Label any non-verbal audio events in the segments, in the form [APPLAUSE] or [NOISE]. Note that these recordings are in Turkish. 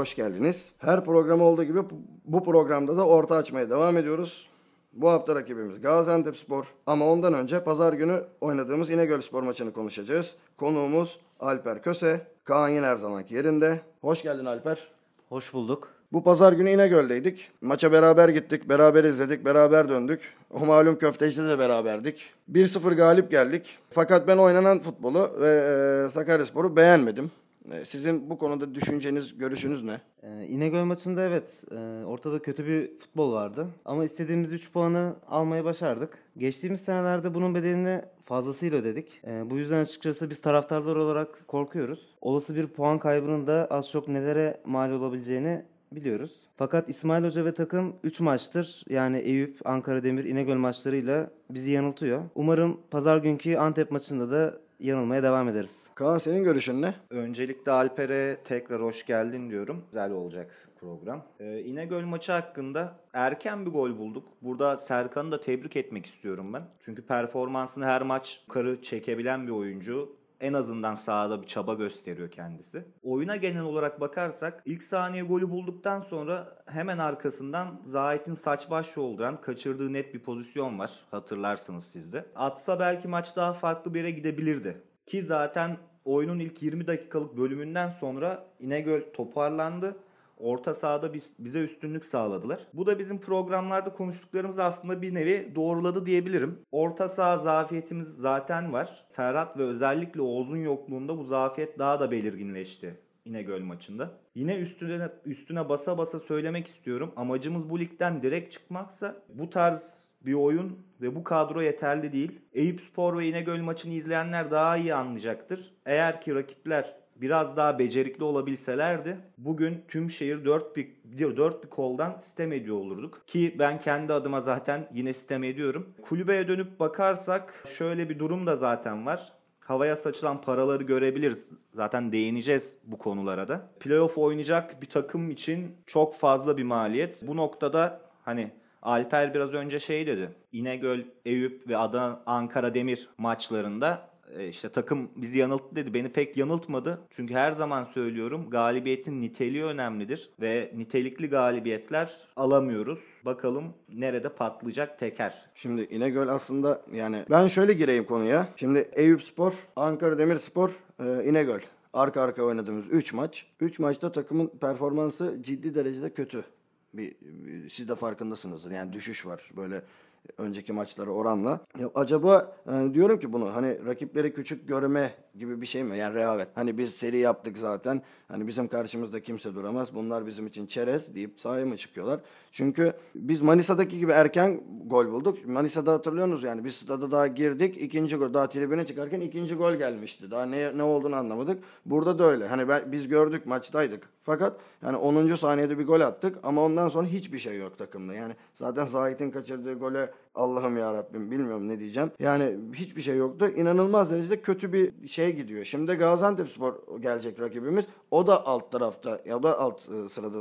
hoş geldiniz. Her program olduğu gibi bu programda da orta açmaya devam ediyoruz. Bu hafta rakibimiz Gaziantep Spor ama ondan önce pazar günü oynadığımız İnegöl Spor maçını konuşacağız. Konuğumuz Alper Köse. Kaan yine her zamanki yerinde. Hoş geldin Alper. Hoş bulduk. Bu pazar günü İnegöl'deydik. Maça beraber gittik, beraber izledik, beraber döndük. O malum köftecide de beraberdik. 1-0 galip geldik. Fakat ben oynanan futbolu ve e, Sakaryaspor'u beğenmedim. E, Sizin bu konuda düşünceniz, görüşünüz ne? Ee, İnegöl maçında evet e, ortada kötü bir futbol vardı. Ama istediğimiz 3 puanı almayı başardık. Geçtiğimiz senelerde bunun bedelini fazlasıyla ödedik. Ee, bu yüzden açıkçası biz taraftarlar olarak korkuyoruz. Olası bir puan kaybının da az çok nelere mal olabileceğini biliyoruz. Fakat İsmail Hoca ve takım 3 maçtır yani Eyüp, Ankara Demir, İnegöl maçlarıyla bizi yanıltıyor. Umarım pazar günkü Antep maçında da yanılmaya devam ederiz. Kaan senin görüşün ne? Öncelikle Alper'e tekrar hoş geldin diyorum. Güzel olacak program. Ee, İnegöl maçı hakkında erken bir gol bulduk. Burada Serkan'ı da tebrik etmek istiyorum ben. Çünkü performansını her maç yukarı çekebilen bir oyuncu. En azından sahada bir çaba gösteriyor kendisi. Oyuna genel olarak bakarsak ilk saniye golü bulduktan sonra hemen arkasından Zahit'in saç baş yolduran kaçırdığı net bir pozisyon var. Hatırlarsınız siz de. Atsa belki maç daha farklı bir yere gidebilirdi. Ki zaten oyunun ilk 20 dakikalık bölümünden sonra İnegöl toparlandı. Orta sahada biz, bize üstünlük sağladılar. Bu da bizim programlarda konuştuklarımız aslında bir nevi doğruladı diyebilirim. Orta saha zafiyetimiz zaten var. Ferhat ve özellikle Oğuz'un yokluğunda bu zafiyet daha da belirginleşti İnegöl maçında. Yine üstüne üstüne basa basa söylemek istiyorum. Amacımız bu ligden direkt çıkmaksa bu tarz bir oyun ve bu kadro yeterli değil. Eyüp Spor ve İnegöl maçını izleyenler daha iyi anlayacaktır. Eğer ki rakipler biraz daha becerikli olabilselerdi bugün tüm şehir dört bir, dört bir koldan sistem ediyor olurduk. Ki ben kendi adıma zaten yine sistem ediyorum. Kulübeye dönüp bakarsak şöyle bir durum da zaten var. Havaya saçılan paraları görebiliriz. Zaten değineceğiz bu konulara da. Playoff oynayacak bir takım için çok fazla bir maliyet. Bu noktada hani Alper biraz önce şey dedi. İnegöl, Eyüp ve Adana Ankara Demir maçlarında işte takım bizi yanılttı dedi. Beni pek yanıltmadı. Çünkü her zaman söylüyorum galibiyetin niteliği önemlidir ve nitelikli galibiyetler alamıyoruz. Bakalım nerede patlayacak teker. Şimdi İnegöl aslında yani ben şöyle gireyim konuya. Şimdi Eyüp Spor, Ankara Demirspor, e, İnegöl. Arka arka oynadığımız 3 maç. 3 maçta takımın performansı ciddi derecede kötü. Bir, bir- siz de farkındasınızdır. Yani düşüş var böyle önceki maçlara oranla. Ya acaba yani diyorum ki bunu hani rakipleri küçük görme gibi bir şey mi? Yani rehavet. Hani biz seri yaptık zaten. Hani bizim karşımızda kimse duramaz. Bunlar bizim için çerez deyip sahaya mı çıkıyorlar? Çünkü biz Manisa'daki gibi erken gol bulduk. Manisa'da hatırlıyorsunuz yani biz stada daha girdik. ikinci gol daha tribüne çıkarken ikinci gol gelmişti. Daha ne ne olduğunu anlamadık. Burada da öyle. Hani ben, biz gördük maçtaydık. Fakat yani 10. saniyede bir gol attık ama ondan sonra hiçbir şey yok takımda. Yani zaten Zahit'in kaçırdığı gole Allah'ım ya Rabbim bilmiyorum ne diyeceğim. Yani hiçbir şey yoktu. İnanılmaz derecede kötü bir şey gidiyor. Şimdi Gaziantepspor gelecek rakibimiz. O da alt tarafta ya da alt e, sırada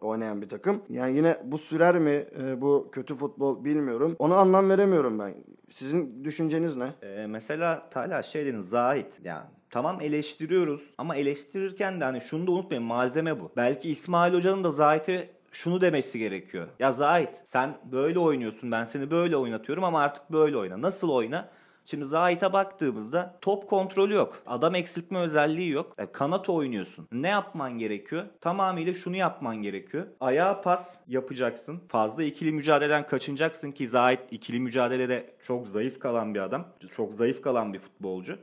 oynayan bir takım. Yani yine bu sürer mi e, bu kötü futbol bilmiyorum. Ona anlam veremiyorum ben. Sizin düşünceniz ne? Ee, mesela Talha şey dedin Zahit. Yani tamam eleştiriyoruz ama eleştirirken de hani şunu da unutmayın malzeme bu. Belki İsmail Hoca'nın da Zahit'e şunu demesi gerekiyor. Ya Zahit sen böyle oynuyorsun ben seni böyle oynatıyorum ama artık böyle oyna. Nasıl oyna? Şimdi Zahit'e baktığımızda top kontrolü yok. Adam eksiltme özelliği yok. E, kanat oynuyorsun. Ne yapman gerekiyor? Tamamıyla şunu yapman gerekiyor. Ayağa pas yapacaksın. Fazla ikili mücadeleden kaçınacaksın ki Zahit ikili mücadelede çok zayıf kalan bir adam. Çok zayıf kalan bir futbolcu.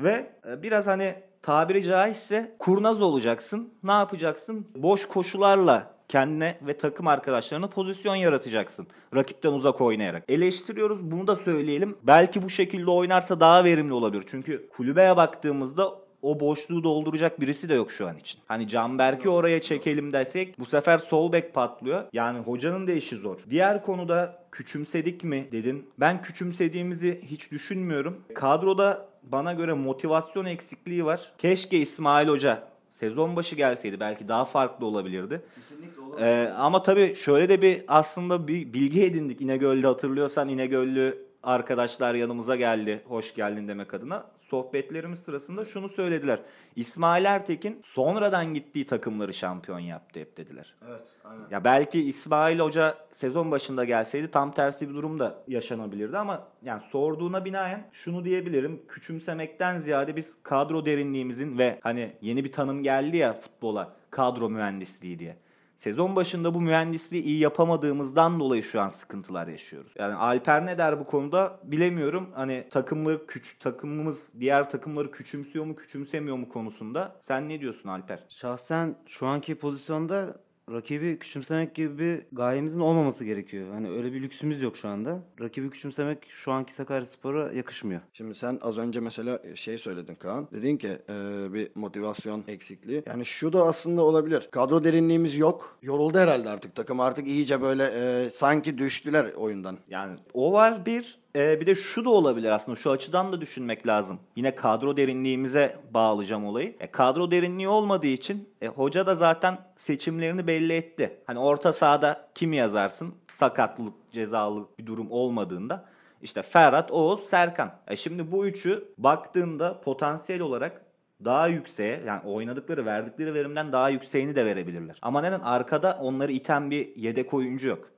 Ve e, biraz hani tabiri caizse kurnaz olacaksın. Ne yapacaksın? Boş koşularla kendine ve takım arkadaşlarına pozisyon yaratacaksın. Rakipten uzak oynayarak. Eleştiriyoruz bunu da söyleyelim. Belki bu şekilde oynarsa daha verimli olabilir. Çünkü kulübeye baktığımızda o boşluğu dolduracak birisi de yok şu an için. Hani Canberk'i oraya çekelim desek bu sefer sol bek patlıyor. Yani hocanın da işi zor. Diğer konuda küçümsedik mi dedin. Ben küçümsediğimizi hiç düşünmüyorum. Kadroda bana göre motivasyon eksikliği var. Keşke İsmail Hoca sezon başı gelseydi belki daha farklı olabilirdi. Kesinlikle Ee, ama tabii şöyle de bir aslında bir bilgi edindik İnegöl'de hatırlıyorsan İnegöllü arkadaşlar yanımıza geldi hoş geldin demek adına. Sohbetlerimiz sırasında şunu söylediler. İsmail Ertekin sonradan gittiği takımları şampiyon yaptı hep dediler. Evet, aynen. Ya belki İsmail Hoca sezon başında gelseydi tam tersi bir durum da yaşanabilirdi ama yani sorduğuna binaen şunu diyebilirim. Küçümsemekten ziyade biz kadro derinliğimizin ve hani yeni bir tanım geldi ya futbola kadro mühendisliği diye. Sezon başında bu mühendisliği iyi yapamadığımızdan dolayı şu an sıkıntılar yaşıyoruz. Yani Alper ne der bu konuda bilemiyorum. Hani takımları küç takımımız diğer takımları küçümsüyor mu küçümsemiyor mu konusunda. Sen ne diyorsun Alper? Şahsen şu anki pozisyonda rakibi küçümsemek gibi bir gayemizin olmaması gerekiyor. Hani öyle bir lüksümüz yok şu anda. Rakibi küçümsemek şu anki Sakaryaspor'a yakışmıyor. Şimdi sen az önce mesela şey söyledin Kaan. Dedin ki e, bir motivasyon eksikliği. Yani şu da aslında olabilir. Kadro derinliğimiz yok. Yoruldu herhalde artık takım. Artık iyice böyle e, sanki düştüler oyundan. Yani o var bir. Ee, bir de şu da olabilir aslında. Şu açıdan da düşünmek lazım. Yine kadro derinliğimize bağlayacağım olayı. E, kadro derinliği olmadığı için e, hoca da zaten seçimlerini belli etti. Hani orta sahada kim yazarsın? Sakatlık, cezalı bir durum olmadığında. İşte Ferhat, Oğuz, Serkan. E şimdi bu üçü baktığında potansiyel olarak daha yükseğe yani oynadıkları verdikleri verimden daha yükseğini de verebilirler. Ama neden? Arkada onları iten bir yedek oyuncu yok.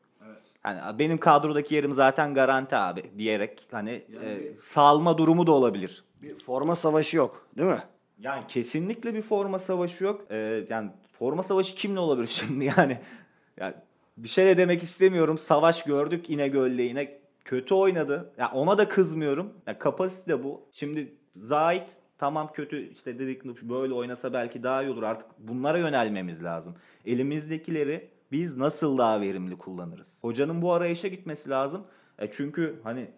Yani benim kadrodaki yerim zaten garanti abi diyerek hani Yani e, bir- salma durumu da olabilir. Bir forma savaşı yok değil mi? Yani kesinlikle bir forma savaşı yok. Ee, yani forma savaşı kimle olabilir [LAUGHS] şimdi yani? yani bir şey de demek istemiyorum. Savaş gördük İnegöl'le yine kötü oynadı. Ya ona da kızmıyorum. Ya kapasite bu. Şimdi Zahit tamam kötü işte dedik böyle oynasa belki daha iyi olur. Artık bunlara yönelmemiz lazım. Elimizdekileri biz nasıl daha verimli kullanırız? Hocanın bu arayışa gitmesi lazım. E çünkü hani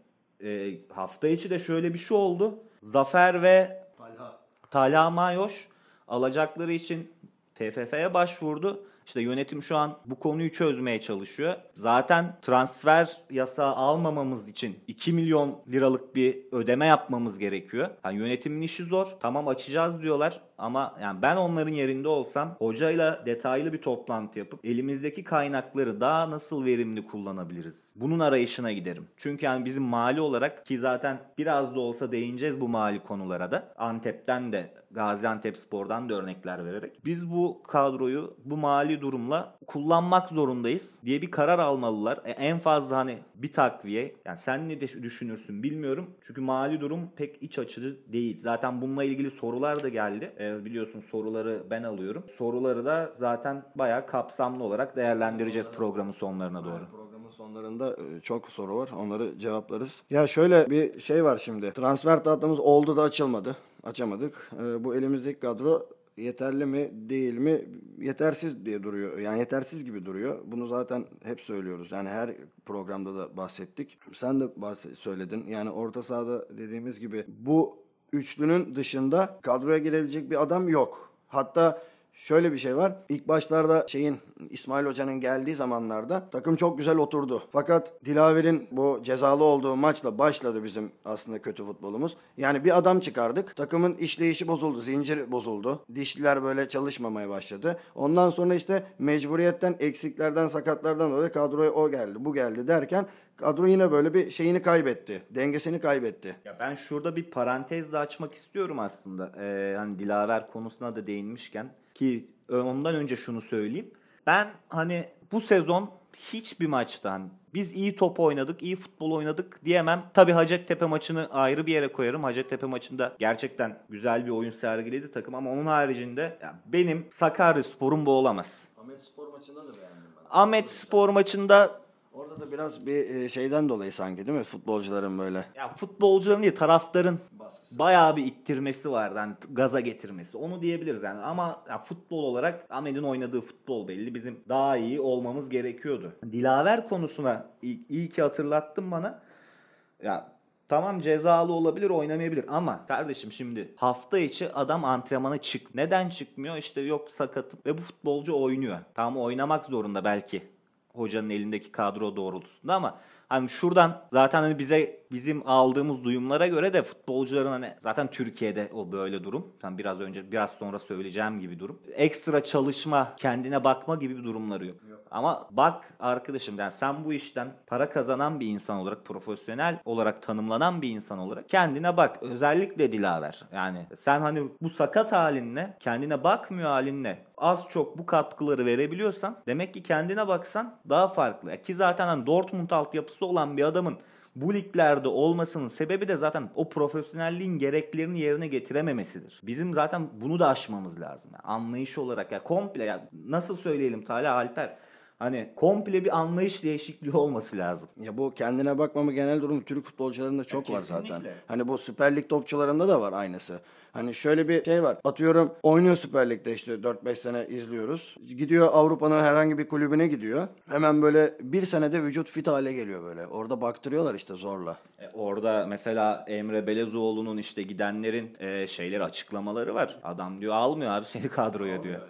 e, hafta içi de şöyle bir şey oldu. Zafer ve Talha. Talha Mayoş alacakları için TFF'ye başvurdu. İşte yönetim şu an bu konuyu çözmeye çalışıyor. Zaten transfer yasağı almamamız için 2 milyon liralık bir ödeme yapmamız gerekiyor. Yani yönetimin işi zor. Tamam açacağız diyorlar ama yani ben onların yerinde olsam hocayla detaylı bir toplantı yapıp elimizdeki kaynakları daha nasıl verimli kullanabiliriz? Bunun arayışına giderim. Çünkü yani bizim mali olarak ki zaten biraz da olsa değineceğiz bu mali konulara da. Antep'ten de Gaziantep Spor'dan da örnekler vererek. Biz bu kadroyu bu mali durumla kullanmak zorundayız diye bir karar almalılar. E, en fazla hani bir takviye. Yani sen ne düşünürsün bilmiyorum. Çünkü mali durum pek iç açıcı değil. Zaten bununla ilgili sorular da geldi. E, biliyorsun soruları ben alıyorum. Soruları da zaten bayağı kapsamlı olarak değerlendireceğiz programın sonlarına doğru. Programın sonlarında e, çok soru var. Onları cevaplarız. Ya şöyle bir şey var şimdi. Transfer tahtamız oldu da açılmadı. Açamadık. E, Bu elimizdeki kadro yeterli mi değil mi yetersiz diye duruyor. Yani yetersiz gibi duruyor. Bunu zaten hep söylüyoruz. Yani her programda da bahsettik. Sen de bahs- söyledin. Yani orta sahada dediğimiz gibi bu üçlünün dışında kadroya girebilecek bir adam yok. Hatta Şöyle bir şey var. İlk başlarda şeyin İsmail Hoca'nın geldiği zamanlarda takım çok güzel oturdu. Fakat Dilaver'in bu cezalı olduğu maçla başladı bizim aslında kötü futbolumuz. Yani bir adam çıkardık. Takımın işleyişi bozuldu. Zincir bozuldu. Dişliler böyle çalışmamaya başladı. Ondan sonra işte mecburiyetten eksiklerden sakatlardan dolayı kadroya o geldi bu geldi derken kadro yine böyle bir şeyini kaybetti. Dengesini kaybetti. Ya ben şurada bir parantez de açmak istiyorum aslında. Ee, hani Dilaver konusuna da değinmişken ki ondan önce şunu söyleyeyim. Ben hani bu sezon hiçbir maçtan biz iyi top oynadık, iyi futbol oynadık diyemem. Tabii Hacettepe maçını ayrı bir yere koyarım. Hacettepe maçında gerçekten güzel bir oyun sergiledi takım ama onun haricinde ya benim Sakaryaspor'um bu olamaz. Ahmet Spor maçında da beğendim ben. Ahmet Spor maçında da biraz bir e, şeyden dolayı sanki değil mi futbolcuların böyle ya futbolcuların değil taraftarın baskısı. bayağı bir ittirmesi vardı. Yani gaza getirmesi. Onu diyebiliriz yani. Ama ya futbol olarak Ahmet'in oynadığı futbol belli. Bizim daha iyi olmamız gerekiyordu. Dilaver konusuna iyi, iyi ki hatırlattın bana. Ya tamam cezalı olabilir oynamayabilir ama kardeşim şimdi hafta içi adam antrenmana çık. Neden çıkmıyor? İşte yok sakatım ve bu futbolcu oynuyor. Tamam oynamak zorunda belki. Hocanın elindeki kadro doğrultusunda ama hani şuradan zaten hani bize bizim aldığımız duyumlara göre de futbolcuların hani zaten Türkiye'de o böyle durum. Tam biraz önce biraz sonra söyleyeceğim gibi durum. Ekstra çalışma, kendine bakma gibi bir durumları yok. Ama bak arkadaşım yani sen bu işten para kazanan bir insan olarak, profesyonel olarak tanımlanan bir insan olarak kendine bak. Özellikle Dilaver. Yani sen hani bu sakat halinle, kendine bakmıyor halinle az çok bu katkıları verebiliyorsan demek ki kendine baksan daha farklı. Ki zaten hani Dortmund altyapısı olan bir adamın bu liglerde olmasının sebebi de zaten o profesyonelliğin gereklerini yerine getirememesidir. Bizim zaten bunu da aşmamız lazım. Yani anlayış olarak ya komple ya nasıl söyleyelim Talha Alper Hani komple bir anlayış değişikliği olması lazım. Ya bu kendine bakmama genel durum Türk futbolcularında çok Ya var zaten. kesinlikle. Hani bu Süper Lig topçularında da var aynısı. Hani şöyle bir şey var. Atıyorum oynuyor Süper Lig'de işte 4-5 sene izliyoruz. Gidiyor Avrupa'nın herhangi bir kulübüne gidiyor. Hemen böyle bir senede vücut fit hale geliyor böyle. Orada baktırıyorlar işte zorla. E, Orada mesela Emre Belezoğlu'nun işte gidenlerin e, şeyleri açıklamaları var. Adam diyor almıyor abi seni kadroya diyor.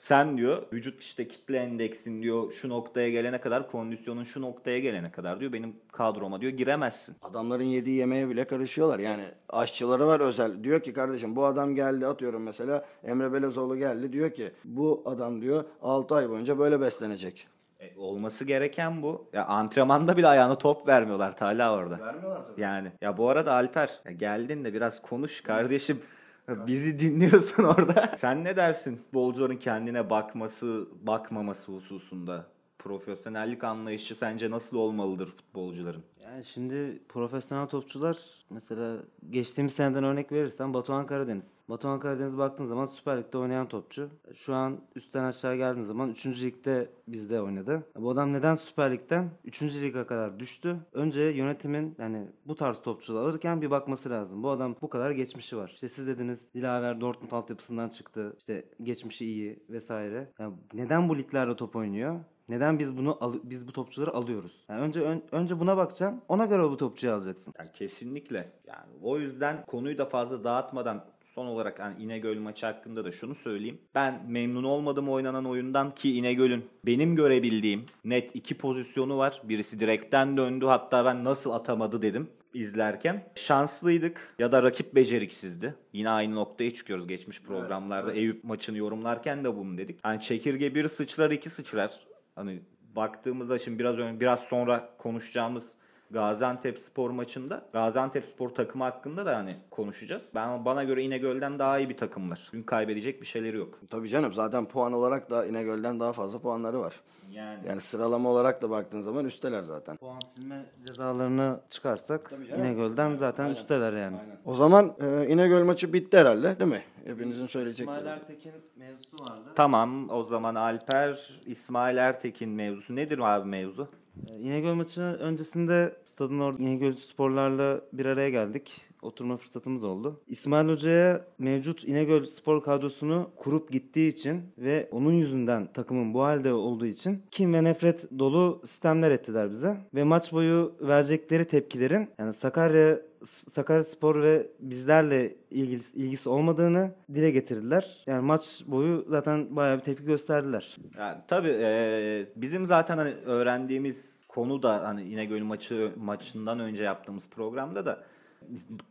Sen diyor vücut işte kitle endeksin diyor şu noktaya gelene kadar kondisyonun şu noktaya gelene kadar diyor benim kadroma diyor giremezsin. Adamların yediği yemeğe bile karışıyorlar. Yani aşçıları var özel. Diyor ki kardeşim bu adam geldi atıyorum mesela Emre Belezoğlu geldi. Diyor ki bu adam diyor 6 ay boyunca böyle beslenecek. E, olması gereken bu. Ya antrenmanda bile ayağına top vermiyorlar Talha orada. Vermiyorlar tabii. Yani ya bu arada Alper ya geldin de biraz konuş kardeşim. [LAUGHS] Bizi dinliyorsun orada. [LAUGHS] Sen ne dersin futbolcuların kendine bakması, bakmaması hususunda? Profesyonellik anlayışı sence nasıl olmalıdır futbolcuların? Yani şimdi profesyonel topçular mesela geçtiğimiz seneden örnek verirsen Batuhan Karadeniz. Batuhan Karadeniz baktığın zaman Süper Lig'de oynayan topçu. Şu an üstten aşağı geldiğin zaman 3. ligde bizde oynadı. Bu adam neden Süper Lig'den 3. lige kadar düştü? Önce yönetimin yani bu tarz topçuları alırken bir bakması lazım. Bu adam bu kadar geçmişi var. İşte siz dediniz Dilaver Dortmund altyapısından çıktı. İşte geçmişi iyi vesaire. Yani neden bu liglerde top oynuyor? Neden biz bunu al- biz bu topçuları alıyoruz? Yani önce ön- önce buna bakacaksın. Ona göre bu topçuyu alacaksın. Yani kesinlikle. Yani o yüzden konuyu da fazla dağıtmadan son olarak hani İnegöl maçı hakkında da şunu söyleyeyim. Ben memnun olmadım oynanan oyundan ki İnegöl'ün benim görebildiğim net iki pozisyonu var. Birisi direkten döndü hatta ben nasıl atamadı dedim izlerken. Şanslıydık ya da rakip beceriksizdi. Yine aynı noktaya çıkıyoruz geçmiş programlarda. Eyüp maçını yorumlarken de bunu dedik. Hani çekirge bir sıçrar iki sıçrar. Hani baktığımızda şimdi biraz önce biraz sonra konuşacağımız Gaziantep Spor maçında Gaziantep Spor takımı hakkında da hani konuşacağız. Ben bana göre İnegöl'den daha iyi bir takımlar. Çünkü kaybedecek bir şeyleri yok. Tabii canım zaten puan olarak da İnegöl'den daha fazla puanları var. Yani Yani sıralama olarak da baktığın zaman üsteler zaten. Puan silme cezalarını çıkarsak. İnegöl'den zaten üsteler yani. O zaman e, İnegöl maçı bitti herhalde değil mi? Hepinizin söyleyecekleri. İsmail Ertekin mevzusu vardı. tamam o zaman Alper İsmail Ertekin mevzusu nedir abi mevzu? Ee, İnegöl maçı öncesinde stadın orada İnegöl sporlarla bir araya geldik. Oturma fırsatımız oldu. İsmail Hoca'ya mevcut İnegöl spor kadrosunu kurup gittiği için ve onun yüzünden takımın bu halde olduğu için kin ve nefret dolu sistemler ettiler bize. Ve maç boyu verecekleri tepkilerin yani Sakarya Sakarya Spor ve bizlerle ilgisi, ilgisi olmadığını dile getirdiler. Yani maç boyu zaten bayağı bir tepki gösterdiler. Yani tabii e, bizim zaten hani öğrendiğimiz konu da hani İnegöl maçı maçından önce yaptığımız programda da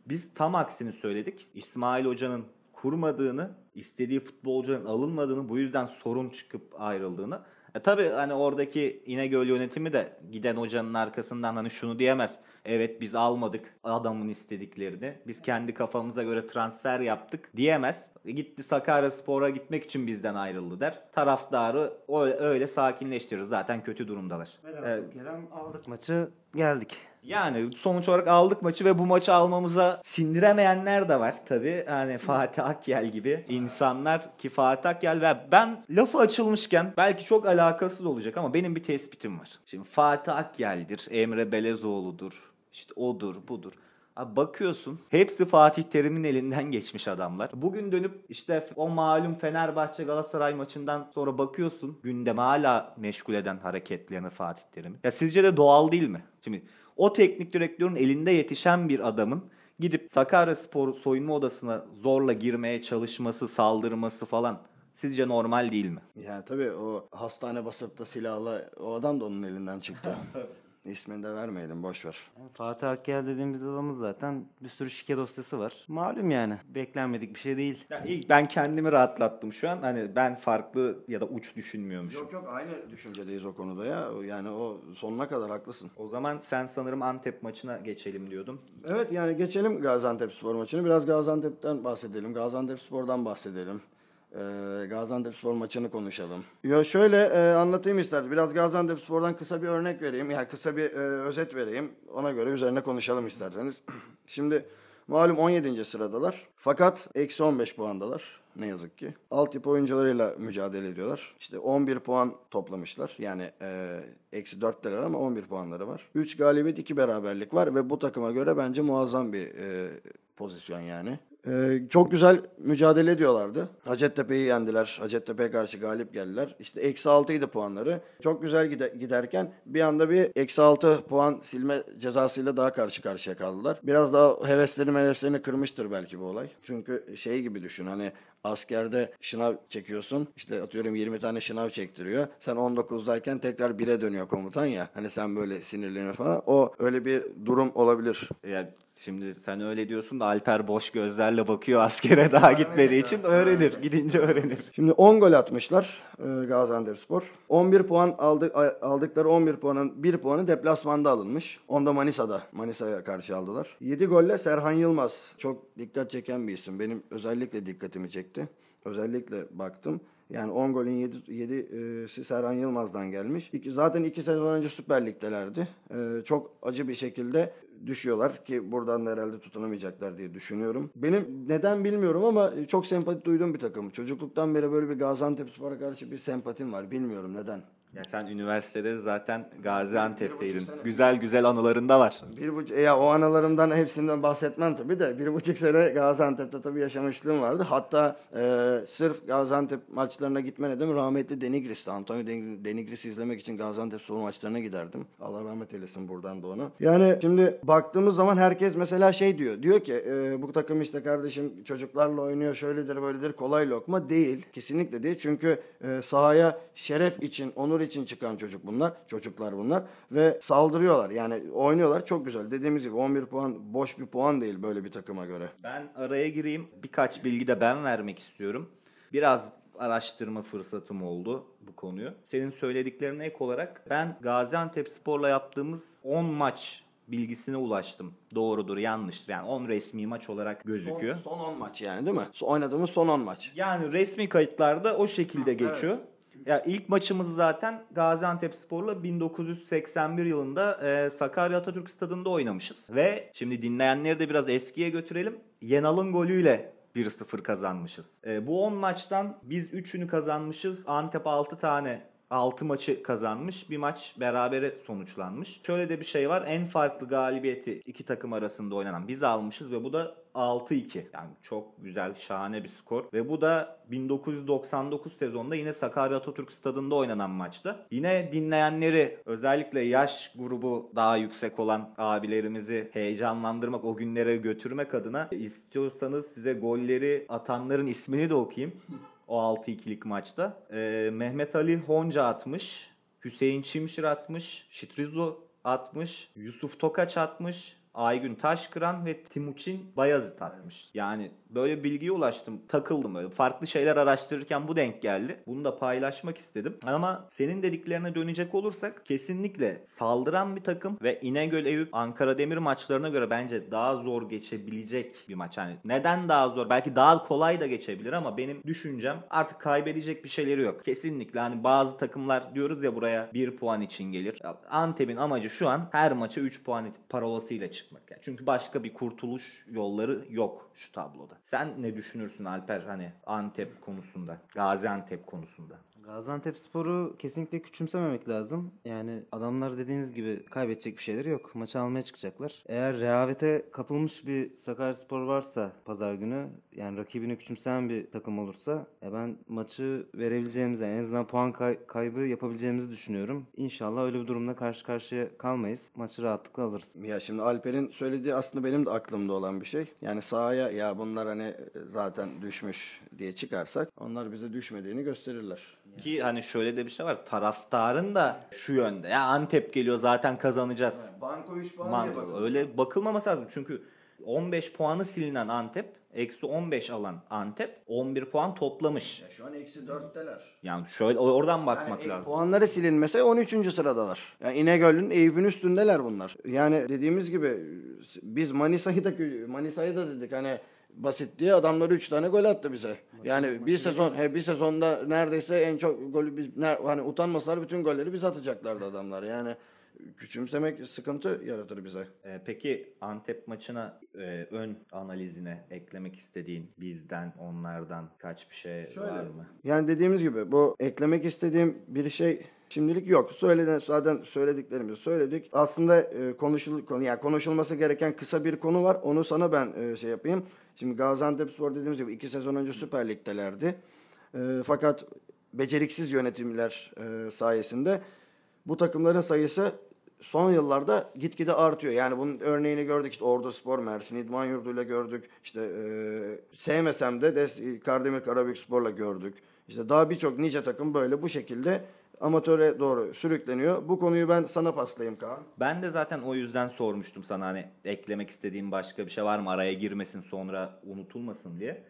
biz tam aksini söyledik. İsmail Hoca'nın kurmadığını, istediği futbolcuların alınmadığını, bu yüzden sorun çıkıp ayrıldığını. E tabii hani oradaki İnegöl yönetimi de giden hocanın arkasından hani şunu diyemez. Evet biz almadık adamın istediklerini. Biz kendi kafamıza göre transfer yaptık diyemez. E gitti Sakarya Spor'a gitmek için bizden ayrıldı der. Taraftarı o- öyle sakinleştirir. Zaten kötü durumdalar. Evet. Kerem aldık maçı geldik. Yani sonuç olarak aldık maçı ve bu maçı almamıza sindiremeyenler de var tabii. Hani Fatih Akyel gibi insanlar ki Fatih Akyel ve ben lafı açılmışken belki çok alakasız olacak ama benim bir tespitim var. Şimdi Fatih Akyel'dir, Emre Belezoğlu'dur, işte odur, budur. Abi bakıyorsun hepsi Fatih Terim'in elinden geçmiş adamlar. Bugün dönüp işte o malum Fenerbahçe Galatasaray maçından sonra bakıyorsun gündeme hala meşgul eden hareketlerini Fatih Terim'in. Ya sizce de doğal değil mi? Şimdi o teknik direktörün elinde yetişen bir adamın gidip Sakarya Spor soyunma odasına zorla girmeye çalışması, saldırması falan Sizce normal değil mi? Yani tabii o hastane basıp da silahla o adam da onun elinden çıktı. [LAUGHS] İsmini de vermeyelim boş ver. Fatih Akkel dediğimiz adamın zaten bir sürü şike dosyası var. Malum yani. Beklenmedik bir şey değil. Ya ilk ben kendimi rahatlattım şu an. Hani ben farklı ya da uç düşünmüyormuşum. Yok yok aynı düşüncedeyiz o konuda ya. Yani o sonuna kadar haklısın. O zaman sen sanırım Antep maçına geçelim diyordun. Evet yani geçelim Gaziantep spor maçını. Biraz Gaziantep'ten bahsedelim. Gaziantep spordan bahsedelim. Ee, Gaziantep spor maçını konuşalım. Yo şöyle e, anlatayım isterdim. Biraz Gaziantep spordan kısa bir örnek vereyim. Yani kısa bir e, özet vereyim. Ona göre üzerine konuşalım isterseniz. [CLEARS THROAT] Şimdi malum 17. sıradalar. Fakat eksi 15 puandalar. Ne yazık ki. Altyapı oyuncularıyla mücadele ediyorlar. İşte 11 puan toplamışlar. Yani e, eksi 4'teler ama 11 puanları var. 3 galibiyet 2 beraberlik var ve bu takıma göre bence muazzam bir e, pozisyon yani. Ee, çok güzel mücadele ediyorlardı. Hacettepe'yi yendiler. Hacettepe'ye karşı galip geldiler. İşte eksi 6'ydı puanları. Çok güzel gide- giderken bir anda bir eksi 6 puan silme cezasıyla daha karşı karşıya kaldılar. Biraz daha heveslerini heveslerini kırmıştır belki bu olay. Çünkü şey gibi düşün hani askerde şınav çekiyorsun. İşte atıyorum 20 tane şınav çektiriyor. Sen 19'dayken tekrar 1'e dönüyor komutan ya. Hani sen böyle sinirleniyor falan. O öyle bir durum olabilir. Ya şimdi sen öyle diyorsun da Alper boş gözlerle bakıyor [LAUGHS] askere daha gitmediği için öğrenir. Gidince öğrenir. Şimdi 10 gol atmışlar e, Gaziantepspor. 11 puan aldı, a- aldıkları 11 puanın 1 puanı deplasmanda alınmış. Onda Manisa'da. Manisa'ya karşı aldılar. 7 golle Serhan Yılmaz. Çok dikkat çeken bir isim. Benim özellikle dikkatimi çekti. Özellikle baktım. Yani 10 golün 7, 7'si Serhan Yılmaz'dan gelmiş. İki, zaten 2 sezon önce Süper Lig'delerdi. E, çok acı bir şekilde düşüyorlar ki buradan da herhalde tutunamayacaklar diye düşünüyorum. Benim neden bilmiyorum ama çok sempati duyduğum bir takım. Çocukluktan beri böyle bir Gaziantepspor'a karşı bir sempatim var. Bilmiyorum neden. Ya sen üniversitede zaten Gaziantep'teydin. Güzel güzel anılarında var. Bir buçuk, ya o analarımdan hepsinden bahsetmem tabii de bir buçuk sene Gaziantep'te tabii yaşamışlığım vardı. Hatta e, sırf Gaziantep maçlarına gitme nedenim rahmetli Denigris'ti. Antonio Den- Denigris'i izlemek için Gaziantep spor maçlarına giderdim. Allah rahmet eylesin buradan da onu. Yani şimdi baktığımız zaman herkes mesela şey diyor. Diyor ki e, bu takım işte kardeşim çocuklarla oynuyor şöyledir böyledir kolay lokma değil. Kesinlikle değil. Çünkü e, sahaya şeref için, onur için çıkan çocuk bunlar. Çocuklar bunlar. Ve saldırıyorlar. Yani oynuyorlar çok güzel. Dediğimiz gibi 11 puan boş bir puan değil böyle bir takıma göre. Ben araya gireyim. Birkaç bilgi de ben vermek istiyorum. Biraz araştırma fırsatım oldu bu konuyu. Senin söylediklerine ek olarak ben Gaziantep Spor'la yaptığımız 10 maç bilgisine ulaştım. Doğrudur, yanlıştır. Yani 10 resmi maç olarak gözüküyor. Son, son 10 maç yani değil mi? Oynadığımız son 10 maç. Yani resmi kayıtlarda o şekilde geçiyor. Ya ilk maçımız zaten Gaziantep Spor'la 1981 yılında e, Sakarya Atatürk Stadı'nda oynamışız. Ve şimdi dinleyenleri de biraz eskiye götürelim. Yenal'ın golüyle 1-0 kazanmışız. E, bu 10 maçtan biz 3'ünü kazanmışız. Antep 6 tane 6 maçı kazanmış. Bir maç berabere sonuçlanmış. Şöyle de bir şey var. En farklı galibiyeti iki takım arasında oynanan biz almışız ve bu da 6-2. Yani çok güzel, şahane bir skor. Ve bu da 1999 sezonunda yine Sakarya Atatürk Stadı'nda oynanan maçta. Yine dinleyenleri özellikle yaş grubu daha yüksek olan abilerimizi heyecanlandırmak, o günlere götürmek adına istiyorsanız size golleri atanların ismini de okuyayım. O 6-2'lik maçta. Ee, Mehmet Ali Honca atmış. Hüseyin Çimşir atmış. Şitrizo atmış. Yusuf Tokaç atmış. Aygün Taşkıran ve Timuçin Bayazıt atmış. Yani böyle bilgiye ulaştım. Takıldım öyle. Farklı şeyler araştırırken bu denk geldi. Bunu da paylaşmak istedim. Ama senin dediklerine dönecek olursak kesinlikle saldıran bir takım ve İnegöl Eyüp Ankara Demir maçlarına göre bence daha zor geçebilecek bir maç. Yani neden daha zor? Belki daha kolay da geçebilir ama benim düşüncem artık kaybedecek bir şeyleri yok. Kesinlikle hani bazı takımlar diyoruz ya buraya 1 puan için gelir. Antep'in amacı şu an her maça 3 puan parolasıyla çıkmak. Yani çünkü başka bir kurtuluş yolları yok şu tabloda. Sen ne düşünürsün Alper hani Antep konusunda, Gaziantep konusunda? Gaziantep Spor'u kesinlikle küçümsememek lazım. Yani adamlar dediğiniz gibi kaybedecek bir şeyleri yok. Maçı almaya çıkacaklar. Eğer rehavete kapılmış bir Sakaryaspor varsa pazar günü yani rakibini küçümseyen bir takım olursa ya ben maçı verebileceğimizi en azından puan kay- kaybı yapabileceğimizi düşünüyorum. İnşallah öyle bir durumda karşı karşıya kalmayız. Maçı rahatlıkla alırız. Ya şimdi Alper'in söylediği aslında benim de aklımda olan bir şey. Yani sahaya ya bunlar hani zaten düşmüş diye çıkarsak onlar bize düşmediğini gösterirler. Ki hani şöyle de bir şey var. Taraftarın da şu yönde. Ya Antep geliyor zaten kazanacağız. Banko 3 Man- öyle bakılmaması lazım. Çünkü 15 puanı silinen Antep, eksi 15 alan Antep 11 puan toplamış. Şu an eksi 4'teler. Yani şöyle oradan bakmak Yani e, lazım. puanları silinmese 13. sıradalar. Yani İnegöl'ün Eyüp'ün üstündeler bunlar. Yani dediğimiz gibi biz Manisa'yı da Manisa'yı da dedik hani basit diye adamlar 3 tane gol attı bize. Yani bir sezon he, bir sezonda neredeyse en çok golü biz hani utanmasalar bütün golleri biz atacaklardı adamlar. Yani küçümsemek sıkıntı yaratır bize. Ee, peki Antep maçına e, ön analizine eklemek istediğin bizden, onlardan kaç bir şey var mı? Yani dediğimiz gibi bu eklemek istediğim bir şey şimdilik yok. Söyleden zaten söylediklerimizi söyledik. Aslında e, konuşul konu yani konuşulması gereken kısa bir konu var. Onu sana ben e, şey yapayım. Şimdi Gaziantepspor dediğimiz gibi iki sezon önce Süper Lig'delerdi. E, fakat beceriksiz yönetimler e, sayesinde bu takımların sayısı son yıllarda gitgide artıyor. Yani bunun örneğini gördük işte Ordu Spor, Mersin İdman Yurdu'yla gördük. İşte e, sevmesem de Des Kardemir Karabük Spor'la gördük. İşte daha birçok nice takım böyle bu şekilde amatöre doğru sürükleniyor. Bu konuyu ben sana paslayayım Kaan. Ben de zaten o yüzden sormuştum sana hani eklemek istediğim başka bir şey var mı araya girmesin sonra unutulmasın diye.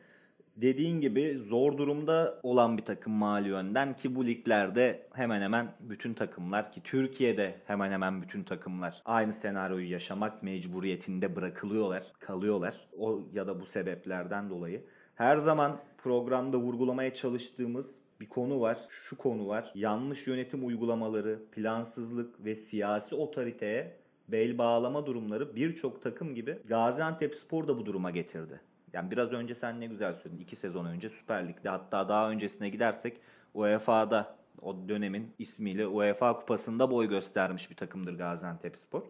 Dediğin gibi zor durumda olan bir takım mali yönden ki bu liglerde hemen hemen bütün takımlar ki Türkiye'de hemen hemen bütün takımlar aynı senaryoyu yaşamak mecburiyetinde bırakılıyorlar, kalıyorlar. O ya da bu sebeplerden dolayı. Her zaman programda vurgulamaya çalıştığımız bir konu var. Şu konu var. Yanlış yönetim uygulamaları, plansızlık ve siyasi otoriteye bel bağlama durumları birçok takım gibi Gaziantep Spor da bu duruma getirdi. Yani biraz önce sen ne güzel söyledin. İki sezon önce Süper Lig'de hatta daha öncesine gidersek UEFA'da o dönemin ismiyle UEFA Kupası'nda boy göstermiş bir takımdır Gaziantep Spor.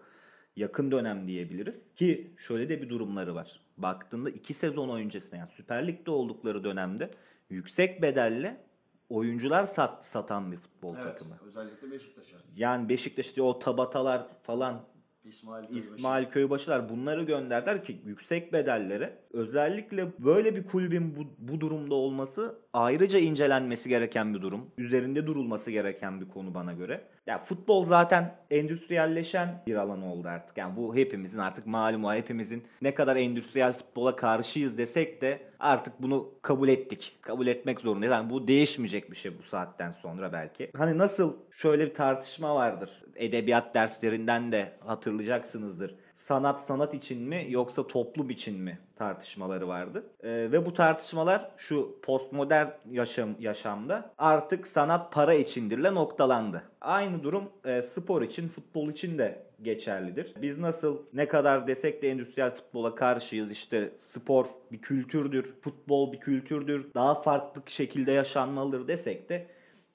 Yakın dönem diyebiliriz. Ki şöyle de bir durumları var. Baktığında iki sezon öncesine yani Süper Lig'de oldukları dönemde yüksek bedelle oyuncular sat, satan bir futbol takımı. Özellikle Beşiktaş'a. Yani Beşiktaş'ta o tabatalar falan İsmail İsmail Köybaşılar bunları gönderdiler ki yüksek bedellere özellikle böyle bir kulübün bu, bu durumda olması ayrıca incelenmesi gereken bir durum. Üzerinde durulması gereken bir konu bana göre. Ya futbol zaten endüstriyelleşen bir alan oldu artık. Yani bu hepimizin artık malumu hepimizin ne kadar endüstriyel futbola karşıyız desek de artık bunu kabul ettik. Kabul etmek zorundayız. Yani bu değişmeyecek bir şey bu saatten sonra belki. Hani nasıl şöyle bir tartışma vardır. Edebiyat derslerinden de hatırlayacaksınızdır. Sanat sanat için mi yoksa toplum için mi tartışmaları vardı. Ee, ve bu tartışmalar şu postmodern yaşam yaşamda artık sanat para içindirle noktalandı. Aynı durum e, spor için, futbol için de geçerlidir. Biz nasıl ne kadar desek de endüstriyel futbola karşıyız. İşte spor bir kültürdür, futbol bir kültürdür. Daha farklı şekilde yaşanmalıdır desek de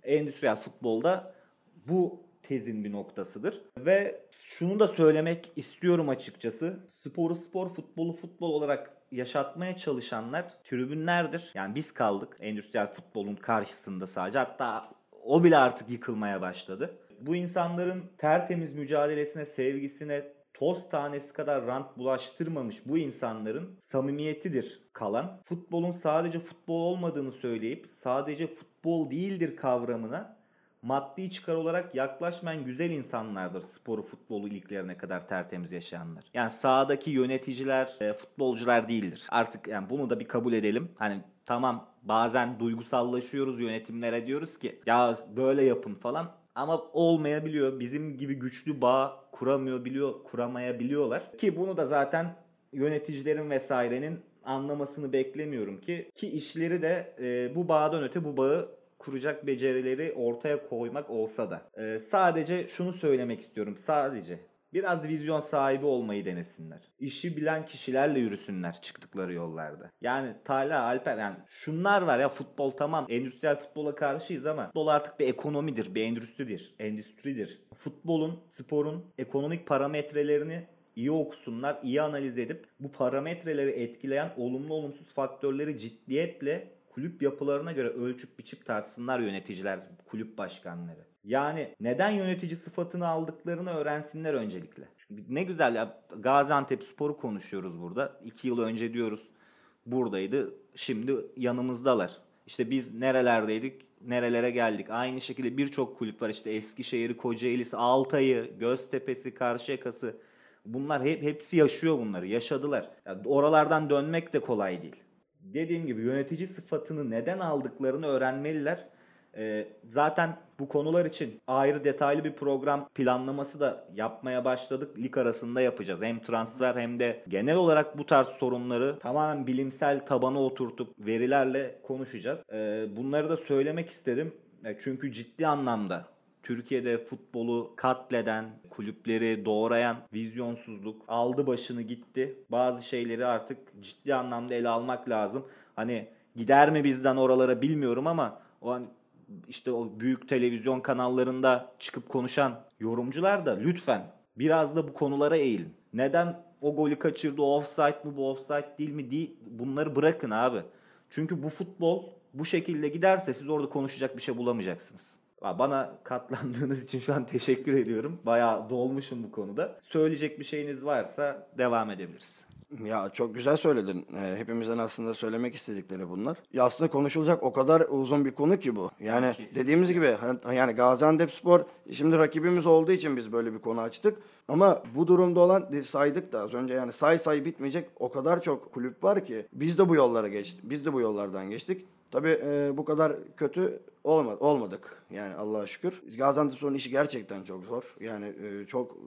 endüstriyel futbolda bu tezin bir noktasıdır. Ve şunu da söylemek istiyorum açıkçası. Sporu spor, futbolu futbol olarak yaşatmaya çalışanlar tribünlerdir. Yani biz kaldık endüstriyel futbolun karşısında sadece. Hatta o bile artık yıkılmaya başladı. Bu insanların tertemiz mücadelesine, sevgisine toz tanesi kadar rant bulaştırmamış bu insanların samimiyetidir kalan. Futbolun sadece futbol olmadığını söyleyip sadece futbol değildir kavramına maddi çıkar olarak yaklaşmayan güzel insanlardır sporu futbolu iliklerine kadar tertemiz yaşayanlar. Yani sahadaki yöneticiler e, futbolcular değildir. Artık yani bunu da bir kabul edelim. Hani tamam bazen duygusallaşıyoruz yönetimlere diyoruz ki ya böyle yapın falan ama olmayabiliyor. Bizim gibi güçlü bağ kuramıyor biliyor, kuramayabiliyorlar. Ki bunu da zaten yöneticilerin vesairenin anlamasını beklemiyorum ki ki işleri de e, bu bağdan öte bu bağı kuracak becerileri ortaya koymak olsa da. Ee, sadece şunu söylemek istiyorum. Sadece Biraz vizyon sahibi olmayı denesinler. İşi bilen kişilerle yürüsünler çıktıkları yollarda. Yani Talha, Alper yani şunlar var ya futbol tamam endüstriyel futbola karşıyız ama futbol artık bir ekonomidir, bir endüstridir. Endüstridir. Futbolun, sporun ekonomik parametrelerini iyi okusunlar, iyi analiz edip bu parametreleri etkileyen olumlu olumsuz faktörleri ciddiyetle kulüp yapılarına göre ölçüp biçip tartsınlar yöneticiler, kulüp başkanları. Yani neden yönetici sıfatını aldıklarını öğrensinler öncelikle. Çünkü ne güzel ya Gaziantep Spor'u konuşuyoruz burada. İki yıl önce diyoruz buradaydı. Şimdi yanımızdalar. İşte biz nerelerdeydik, nerelere geldik. Aynı şekilde birçok kulüp var. İşte Eskişehir'i, Kocaeli'si, Altay'ı, Göztepe'si, Karşıyaka'sı. Bunlar hep hepsi yaşıyor bunları. Yaşadılar. Yani oralardan dönmek de kolay değil. Dediğim gibi yönetici sıfatını neden aldıklarını öğrenmeliler. Ee, zaten bu konular için ayrı detaylı bir program planlaması da yapmaya başladık. Lig arasında yapacağız. Hem transfer hem de genel olarak bu tarz sorunları tamamen bilimsel tabana oturtup verilerle konuşacağız. Ee, bunları da söylemek istedim. E, Çünkü ciddi anlamda Türkiye'de futbolu katleden, kulüpleri doğrayan vizyonsuzluk aldı başını gitti. Bazı şeyleri artık ciddi anlamda ele almak lazım. Hani gider mi bizden oralara bilmiyorum ama o an işte o büyük televizyon kanallarında çıkıp konuşan yorumcular da lütfen biraz da bu konulara eğilin. Neden o golü kaçırdı, o offside mı, bu offside değil mi değil bunları bırakın abi. Çünkü bu futbol bu şekilde giderse siz orada konuşacak bir şey bulamayacaksınız. Bana katlandığınız için şu an [LAUGHS] teşekkür ediyorum. Bayağı dolmuşum bu konuda. Söyleyecek bir şeyiniz varsa devam edebiliriz. Ya çok güzel söyledin. Ee, hepimizin aslında söylemek istedikleri bunlar. Ya aslında konuşulacak o kadar uzun bir konu ki bu. Yani Kesinlikle. dediğimiz gibi yani Gaziantepspor şimdi rakibimiz olduğu için biz böyle bir konu açtık. Ama bu durumda olan saydık da az önce yani say say bitmeyecek o kadar çok kulüp var ki biz de bu yollara geçtik. Biz de bu yollardan geçtik. Tabii e, bu kadar kötü olmadı, olmadık yani Allah'a şükür. Gaziantepspor'un işi gerçekten çok zor. Yani e, çok e,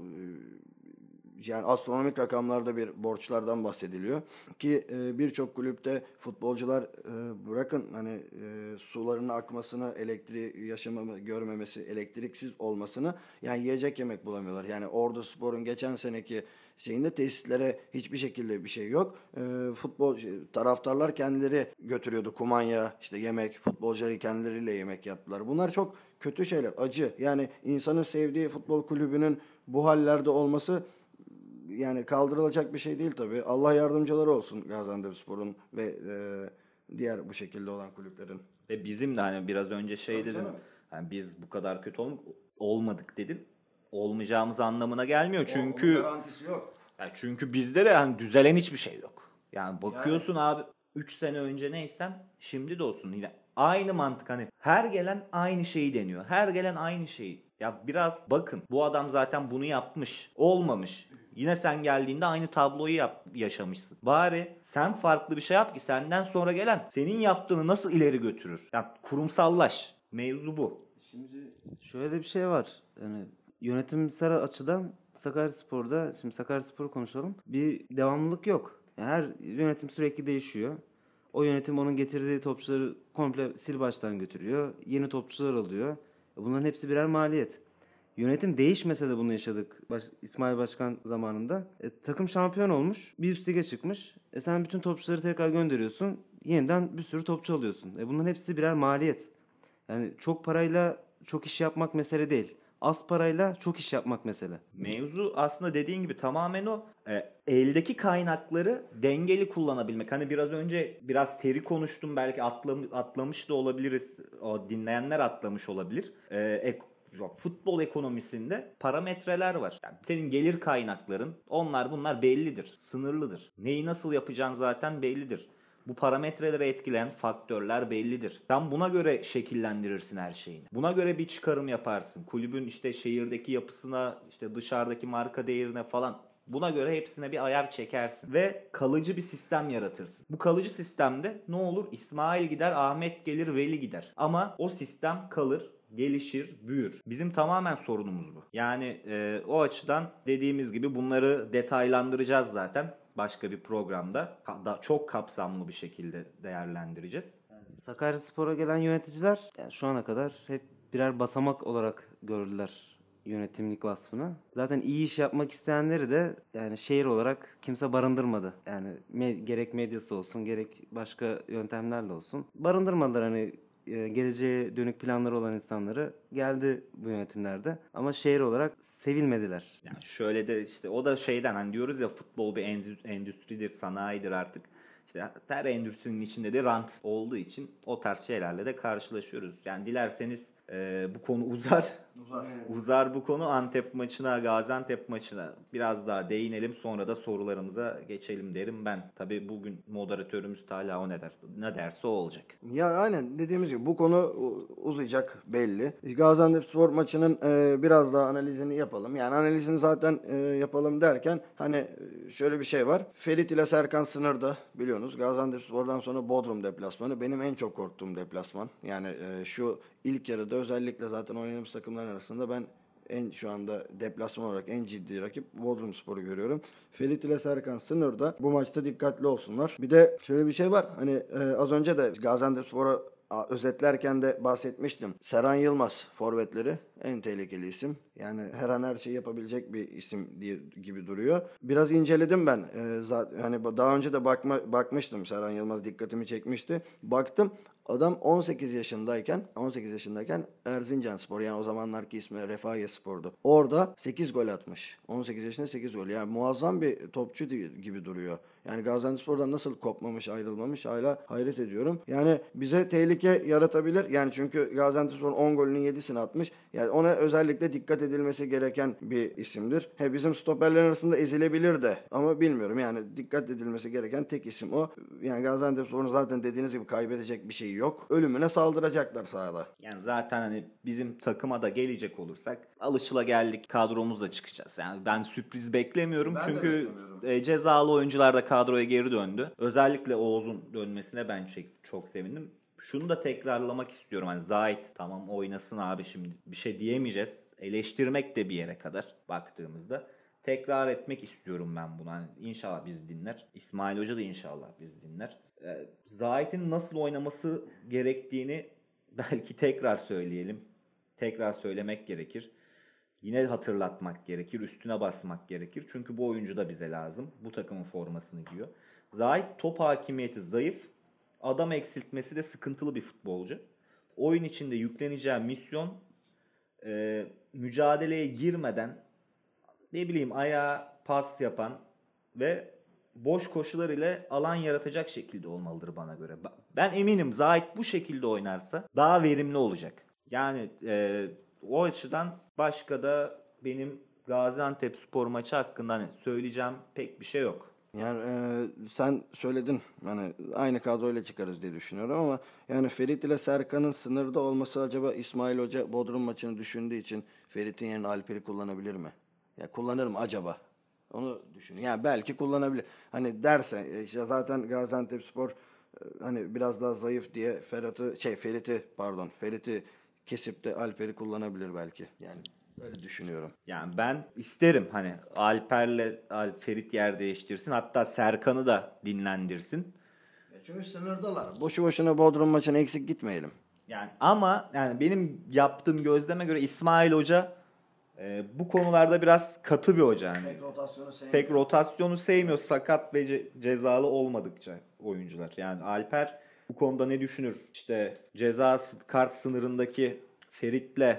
yani astronomik rakamlarda bir borçlardan bahsediliyor ki e, birçok kulüpte futbolcular e, bırakın hani e, sularının akmasını, elektriği yaşamamı görmemesi, elektriksiz olmasını yani yiyecek yemek bulamıyorlar. Yani Ordu Spor'un geçen seneki şeyinde tesislere hiçbir şekilde bir şey yok. E, futbol şey, taraftarlar kendileri götürüyordu kumanya, işte yemek, futbolcuları kendileriyle yemek yaptılar. Bunlar çok kötü şeyler, acı. Yani insanın sevdiği futbol kulübünün bu hallerde olması yani kaldırılacak bir şey değil tabii. Allah yardımcıları olsun Gaziantepspor'un ve e, diğer bu şekilde olan kulüplerin. Ve bizim de hani biraz önce şey Tabii dedin. canım. hani biz bu kadar kötü ol- olmadık dedin. Olmayacağımız anlamına gelmiyor. Onun Çünkü garantisi yok. Ya çünkü bizde de hani düzelen hiçbir şey yok. Yani bakıyorsun abi 3 sene önce neysen şimdi de olsun yine aynı mantık hani her gelen aynı şeyi deniyor. Her gelen aynı şeyi. Ya biraz bakın bu adam zaten bunu yapmış. Olmamış. Yine sen geldiğinde aynı tabloyu yap, yaşamışsın. Bari sen farklı bir şey yap ki senden sonra gelen senin yaptığını nasıl ileri götürür? Yani kurumsallaş. Mevzu bu. Şimdi şöyle de bir şey var. Yani yönetimsel açıdan Sakaryaspor'da, şimdi Sakaryaspor'u konuşalım. Bir devamlılık yok. Yani her yönetim sürekli değişiyor. O yönetim onun getirdiği topçuları komple sil baştan götürüyor. Yeni topçular alıyor. E Bunların hepsi birer maliyet. Yönetim değişmese de bunu yaşadık Baş- İsmail Başkan zamanında. E, takım şampiyon olmuş, bir üst lige çıkmış. E sen bütün topçuları tekrar gönderiyorsun. Yeniden bir sürü topçu alıyorsun. E bunların hepsi birer maliyet. Yani çok parayla çok iş yapmak mesele değil. Az parayla çok iş yapmak mesele. Mevzu aslında dediğin gibi tamamen o e, eldeki kaynakları dengeli kullanabilmek. Hani biraz önce biraz seri konuştum belki atlam, atlamış da olabiliriz. O dinleyenler atlamış olabilir. E, ek- futbol ekonomisinde parametreler var. Yani senin gelir kaynakların onlar bunlar bellidir, sınırlıdır. Neyi nasıl yapacağın zaten bellidir. Bu parametreleri etkileyen faktörler bellidir. Sen buna göre şekillendirirsin her şeyini. Buna göre bir çıkarım yaparsın. Kulübün işte şehirdeki yapısına, işte dışarıdaki marka değerine falan Buna göre hepsine bir ayar çekersin ve kalıcı bir sistem yaratırsın. Bu kalıcı sistemde ne olur? İsmail gider, Ahmet gelir, Veli gider. Ama o sistem kalır, gelişir, büyür. Bizim tamamen sorunumuz bu. Yani e, o açıdan dediğimiz gibi bunları detaylandıracağız zaten başka bir programda. Da- çok kapsamlı bir şekilde değerlendireceğiz. Sakaryaspor'a gelen yöneticiler yani şu ana kadar hep birer basamak olarak gördüler yönetimlik vasfını. Zaten iyi iş yapmak isteyenleri de yani şehir olarak kimse barındırmadı. Yani me- gerek medyası olsun gerek başka yöntemlerle olsun. Barındırmadılar hani geleceğe dönük planları olan insanları geldi bu yönetimlerde. Ama şehir olarak sevilmediler. Yani şöyle de işte o da şeyden hani diyoruz ya futbol bir endü- endüstridir, sanayidir artık. İşte her endüstrinin içinde de rant olduğu için o tarz şeylerle de karşılaşıyoruz. Yani dilerseniz e, bu konu uzar. Uzar. Uzar bu konu Antep maçına, Gaziantep maçına biraz daha değinelim. Sonra da sorularımıza geçelim derim ben. Tabii bugün moderatörümüz hala o ne der, ne derse o olacak. Ya aynen dediğimiz gibi bu konu uzayacak belli. Gaziantep Spor maçının e, biraz daha analizini yapalım. Yani analizini zaten e, yapalım derken hani e, şöyle bir şey var. Ferit ile Serkan sınırda biliyorsunuz. Gaziantep Spor'dan sonra Bodrum deplasmanı benim en çok korktuğum deplasman. Yani e, şu ilk yarıda özellikle zaten oynadığımız takımların arasında ben en şu anda deplasman olarak en ciddi rakip Bodrum Spor'u görüyorum. Ferit ile Serkan sınırda. Bu maçta dikkatli olsunlar. Bir de şöyle bir şey var. Hani e, az önce de Gaziantep Spor'a özetlerken de bahsetmiştim. Serhan Yılmaz forvetleri en tehlikeli isim. Yani her an her şeyi yapabilecek bir isim diye gibi duruyor. Biraz inceledim ben. E, zaten hani daha önce de bakma, bakmıştım Serhan Yılmaz dikkatimi çekmişti. Baktım Adam 18 yaşındayken 18 yaşındayken Erzincan Spor yani o zamanlarki ismi Refahiye Spor'du. Orada 8 gol atmış. 18 yaşında 8 gol. Yani muazzam bir topçu gibi duruyor. Yani Gaziantep Spor'dan nasıl kopmamış, ayrılmamış hala hayret ediyorum. Yani bize tehlike yaratabilir. Yani çünkü Gaziantep Spor'un 10 golünün 7'sini atmış. Yani ona özellikle dikkat edilmesi gereken bir isimdir. He bizim stoperlerin arasında ezilebilir de ama bilmiyorum yani dikkat edilmesi gereken tek isim o. Yani Gaziantep Spor'un zaten dediğiniz gibi kaybedecek bir şeyi yok. Ölümüne saldıracaklar sahada. Yani zaten hani bizim takıma da gelecek olursak alışıla geldik kadromuzla çıkacağız. Yani ben sürpriz beklemiyorum Ben çünkü beklemiyorum. e, cezalı oyuncular da kadroya geri döndü. Özellikle Oğuz'un dönmesine ben çok, çok sevindim. Şunu da tekrarlamak istiyorum. Hani Zahit tamam oynasın abi şimdi bir şey diyemeyeceğiz. Eleştirmek de bir yere kadar baktığımızda. Tekrar etmek istiyorum ben bunu. Hani inşallah biz dinler. İsmail Hoca da inşallah biz dinler. Ee, Zahit'in nasıl oynaması gerektiğini [LAUGHS] belki tekrar söyleyelim. Tekrar söylemek gerekir. Yine hatırlatmak gerekir, üstüne basmak gerekir. Çünkü bu oyuncu da bize lazım. Bu takımın formasını giyiyor. Zahit top hakimiyeti zayıf. Adam eksiltmesi de sıkıntılı bir futbolcu. Oyun içinde yükleneceği misyon e, mücadeleye girmeden ne bileyim ayağa pas yapan ve boş koşular ile alan yaratacak şekilde olmalıdır bana göre. Ben eminim Zahit bu şekilde oynarsa daha verimli olacak. Yani e, o açıdan başka da benim Gaziantep spor maçı hakkında hani söyleyeceğim pek bir şey yok. Yani e, sen söyledin hani aynı kadroyla çıkarız diye düşünüyorum ama yani Ferit ile Serkan'ın sınırda olması acaba İsmail Hoca Bodrum maçını düşündüğü için Ferit'in yerine Alper'i kullanabilir mi? Ya kullanır mı acaba? Onu düşün. Yani belki kullanabilir. Hani derse e, işte zaten Gaziantepspor e, hani biraz daha zayıf diye Ferhat'ı şey Ferit'i pardon Ferit'i kesip de Alper'i kullanabilir belki. Yani öyle düşünüyorum. Yani ben isterim hani Alper'le Al- Ferit yer değiştirsin. Hatta Serkan'ı da dinlendirsin. Çünkü sınırdalar. Boşu boşuna Bodrum maçına eksik gitmeyelim. Yani ama yani benim yaptığım gözleme göre İsmail Hoca e, bu konularda biraz katı bir hoca. Yani. rotasyonu Pek rotasyonu sevmiyor sakat ve ce- cezalı olmadıkça oyuncular. Yani Alper bu konuda ne düşünür? İşte ceza kart sınırındaki Ferit'le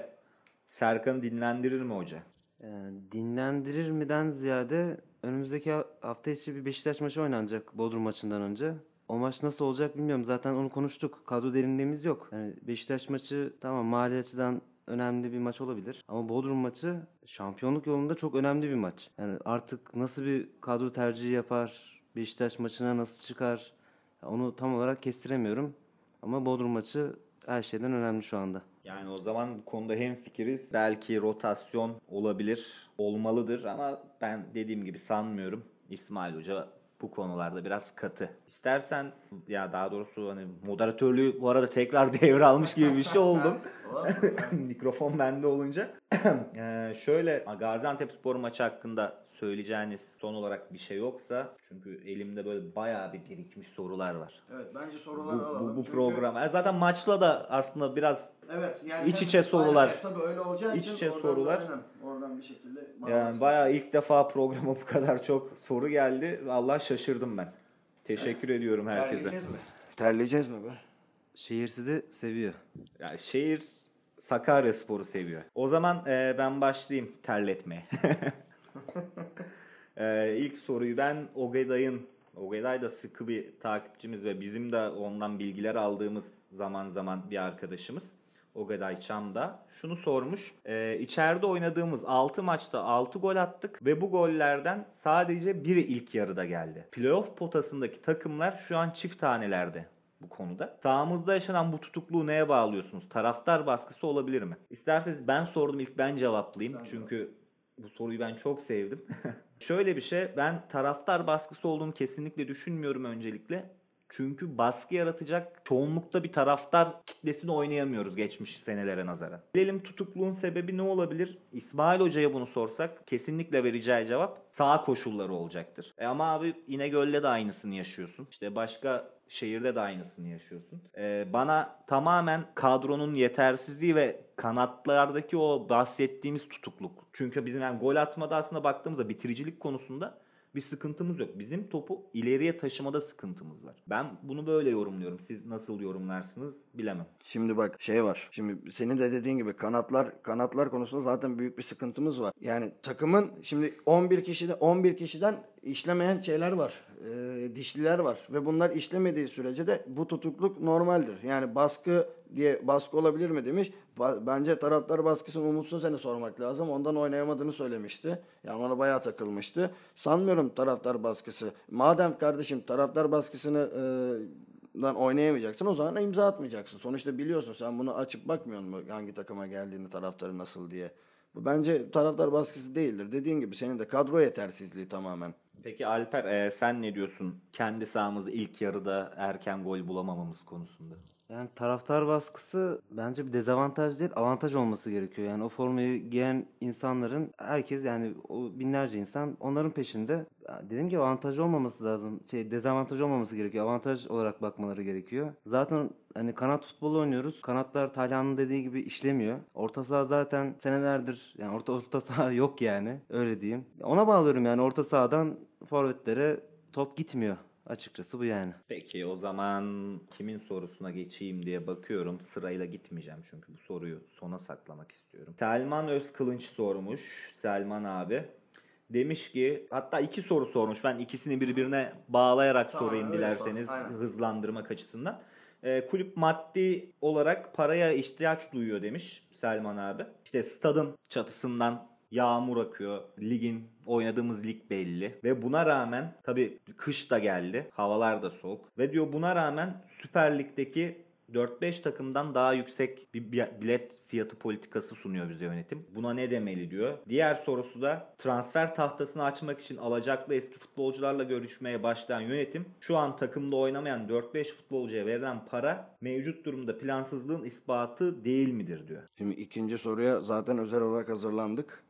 Serkan'ı dinlendirir mi hoca? Ee, dinlendirir miden ziyade önümüzdeki ha- hafta içi bir Beşiktaş maçı oynanacak Bodrum maçından önce. O maç nasıl olacak bilmiyorum. Zaten onu konuştuk. Kadro derinliğimiz yok. Yani Beşiktaş maçı tamam mali açıdan önemli bir maç olabilir. Ama Bodrum maçı şampiyonluk yolunda çok önemli bir maç. Yani artık nasıl bir kadro tercihi yapar, Beşiktaş maçına nasıl çıkar onu tam olarak kestiremiyorum. Ama Bodrum maçı her şeyden önemli şu anda. Yani o zaman bu konuda hem fikiriz. Belki rotasyon olabilir, olmalıdır ama ben dediğim gibi sanmıyorum. İsmail Hoca bu konularda biraz katı. İstersen ya daha doğrusu hani moderatörlüğü bu arada tekrar [LAUGHS] devralmış gibi bir şey oldum. [LAUGHS] Mikrofon bende olunca. [CLEARS THROAT] Ee, şöyle Gaziantep spor maçı hakkında söyleyeceğiniz son olarak bir şey yoksa çünkü elimde böyle bayağı bir birikmiş sorular var. Evet bence Bu, soruları bu, alalım. bu Çünkü- program. E, Zaten maçla da aslında biraz Evet yani İç içe sorular. Aynen, tabii öyle olacağı İç için içe oradan sorular. Da, aynen, oradan bir şekilde yani bayağı ilk defa programa [LAUGHS] bu kadar çok soru geldi. Allah şaşırdım ben. Teşekkür ediyorum herkese. Terleyeceğiz mi? Terleyeceğiz mi be? Şehir sizi seviyor. Yani şehir Sakarya Sporu seviyor. O zaman e, ben başlayayım terletmeye. [LAUGHS] e, ilk soruyu ben Ogeday'ın Ogeday da sıkı bir takipçimiz ve bizim de ondan bilgiler aldığımız zaman zaman bir arkadaşımız. Ogeday Çam'da şunu sormuş. E, içeride oynadığımız 6 maçta 6 gol attık ve bu gollerden sadece biri ilk yarıda geldi. Playoff potasındaki takımlar şu an çift tanelerde bu konuda. Sahamızda yaşanan bu tutukluğu neye bağlıyorsunuz? Taraftar baskısı olabilir mi? İsterseniz ben sordum ilk ben cevaplayayım. Sen Çünkü bu soruyu ben çok sevdim. [LAUGHS] Şöyle bir şey ben taraftar baskısı olduğunu kesinlikle düşünmüyorum öncelikle. Çünkü baskı yaratacak çoğunlukta bir taraftar kitlesini oynayamıyoruz geçmiş senelere nazaran. Gelelim tutukluğun sebebi ne olabilir? İsmail Hoca'ya bunu sorsak kesinlikle vereceği cevap sağ koşulları olacaktır. E ama abi İnegöl'de de aynısını yaşıyorsun. İşte başka şehirde de aynısını yaşıyorsun. E, bana tamamen kadronun yetersizliği ve kanatlardaki o bahsettiğimiz tutukluk. Çünkü bizim yani gol atmada aslında baktığımızda bitiricilik konusunda bir sıkıntımız yok. Bizim topu ileriye taşımada sıkıntımız var. Ben bunu böyle yorumluyorum. Siz nasıl yorumlarsınız bilemem. Şimdi bak şey var. Şimdi senin de dediğin gibi kanatlar kanatlar konusunda zaten büyük bir sıkıntımız var. Yani takımın şimdi 11 kişide 11 kişiden işlemeyen şeyler var. Ee, dişliler var ve bunlar işlemediği sürece de bu tutukluk normaldir. Yani baskı diye baskı olabilir mi demiş. Ba- Bence taraftar baskısını umutsuz seni sormak lazım. Ondan oynayamadığını söylemişti. Yani ona bayağı takılmıştı. Sanmıyorum taraftar baskısı. Madem kardeşim taraftar baskısını e, lan oynayamayacaksın o zaman imza atmayacaksın. Sonuçta biliyorsun sen bunu açıp bakmıyorsun mu hangi takıma geldiğini taraftarı nasıl diye. Bu bence taraftar baskısı değildir. Dediğin gibi senin de kadro yetersizliği tamamen. Peki Alper e, sen ne diyorsun? Kendi sahamızda ilk yarıda erken gol bulamamamız konusunda. Yani taraftar baskısı bence bir dezavantaj değil, avantaj olması gerekiyor. Yani o formayı giyen insanların herkes yani o binlerce insan onların peşinde. Dediğim gibi avantaj olmaması lazım. Şey dezavantaj olmaması gerekiyor. Avantaj olarak bakmaları gerekiyor. Zaten hani kanat futbolu oynuyoruz. Kanatlar Talhan'ın dediği gibi işlemiyor. Orta saha zaten senelerdir yani orta orta saha yok yani. Öyle diyeyim. Ona bağlıyorum yani orta sahadan forvetlere top gitmiyor. Açıkçası bu yani. Peki o zaman kimin sorusuna geçeyim diye bakıyorum. Sırayla gitmeyeceğim çünkü bu soruyu sona saklamak istiyorum. Selman Özkılınç sormuş. Selman abi. Demiş ki hatta iki soru sormuş. Ben ikisini birbirine bağlayarak Tamam, sorayım dilerseniz sor, aynen. hızlandırmak açısından. Ee, kulüp maddi olarak paraya ihtiyaç duyuyor demiş Selman abi. İşte stadın çatısından yağmur akıyor. Ligin oynadığımız lig belli ve buna rağmen tabii kış da geldi. Havalar da soğuk ve diyor buna rağmen Süper Lig'deki 4-5 takımdan daha yüksek bir bi- bilet fiyatı politikası sunuyor bize yönetim. Buna ne demeli diyor. Diğer sorusu da transfer tahtasını açmak için alacaklı eski futbolcularla görüşmeye başlayan yönetim şu an takımda oynamayan 4-5 futbolcuya verilen para mevcut durumda plansızlığın ispatı değil midir diyor. Şimdi ikinci soruya zaten özel olarak hazırlandık.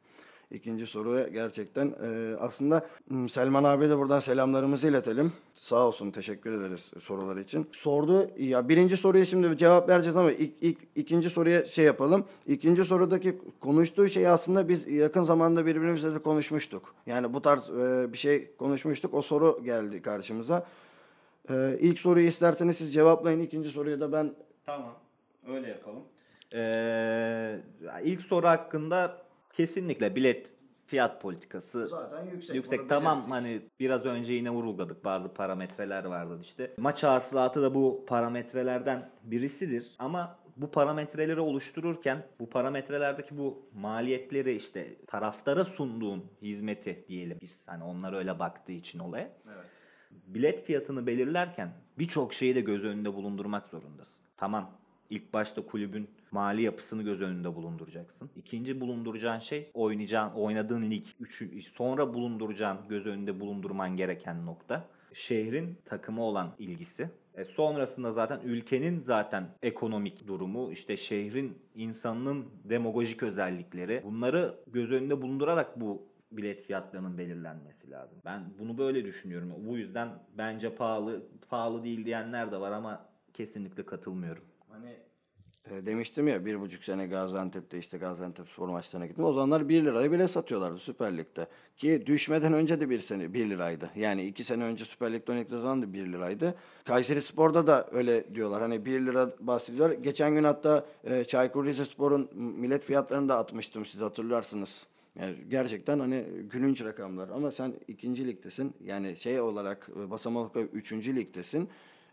İkinci soruya gerçekten e, aslında m, Selman abiye de buradan selamlarımızı iletelim. Sağ olsun teşekkür ederiz soruları için. Sordu ya birinci soruya şimdi cevap vereceğiz ama ilk, ilk ikinci soruya şey yapalım. İkinci sorudaki konuştuğu şey aslında biz yakın zamanda birbirimizle de konuşmuştuk. Yani bu tarz e, bir şey konuşmuştuk. O soru geldi karşımıza. E, ilk soruyu isterseniz siz cevaplayın. İkinci soruyu da ben Tamam. Öyle yapalım. Ee, ilk soru hakkında kesinlikle bilet fiyat politikası zaten yüksek. yüksek. Tamam belirttik. hani biraz önce yine vurguladık bazı parametreler vardı işte. Maç hasılatı da bu parametrelerden birisidir ama bu parametreleri oluştururken bu parametrelerdeki bu maliyetleri işte taraftara sunduğun hizmeti diyelim biz hani onlar öyle baktığı için olaya Evet. bilet fiyatını belirlerken birçok şeyi de göz önünde bulundurmak zorundasın. Tamam ilk başta kulübün mali yapısını göz önünde bulunduracaksın. İkinci bulunduracağın şey oynayacağın, oynadığın lig. Üçü, sonra bulunduracağın, göz önünde bulundurman gereken nokta şehrin takımı olan ilgisi. E sonrasında zaten ülkenin zaten ekonomik durumu, işte şehrin insanının demagojik özellikleri bunları göz önünde bulundurarak bu bilet fiyatlarının belirlenmesi lazım. Ben bunu böyle düşünüyorum. Bu yüzden bence pahalı pahalı değil diyenler de var ama kesinlikle katılmıyorum. Hani e, demiştim ya bir buçuk sene Gaziantep'te işte Gaziantep spor maçlarına gittim. O zamanlar 1 liraya bile satıyorlardı Süper Lig'de. Ki düşmeden önce de bir sene 1 liraydı. Yani 2 sene önce Süper Lig'de oynadıkları zaman da 1 liraydı. Kayseri Spor'da da öyle diyorlar. Hani 1 lira bahsediyorlar. Geçen gün hatta e, Çaykur Rizespor'un millet fiyatlarını da atmıştım siz hatırlarsınız. Yani gerçekten hani gülünç rakamlar ama sen ikinci ligdesin yani şey olarak e, basamak olarak üçüncü ligdesin.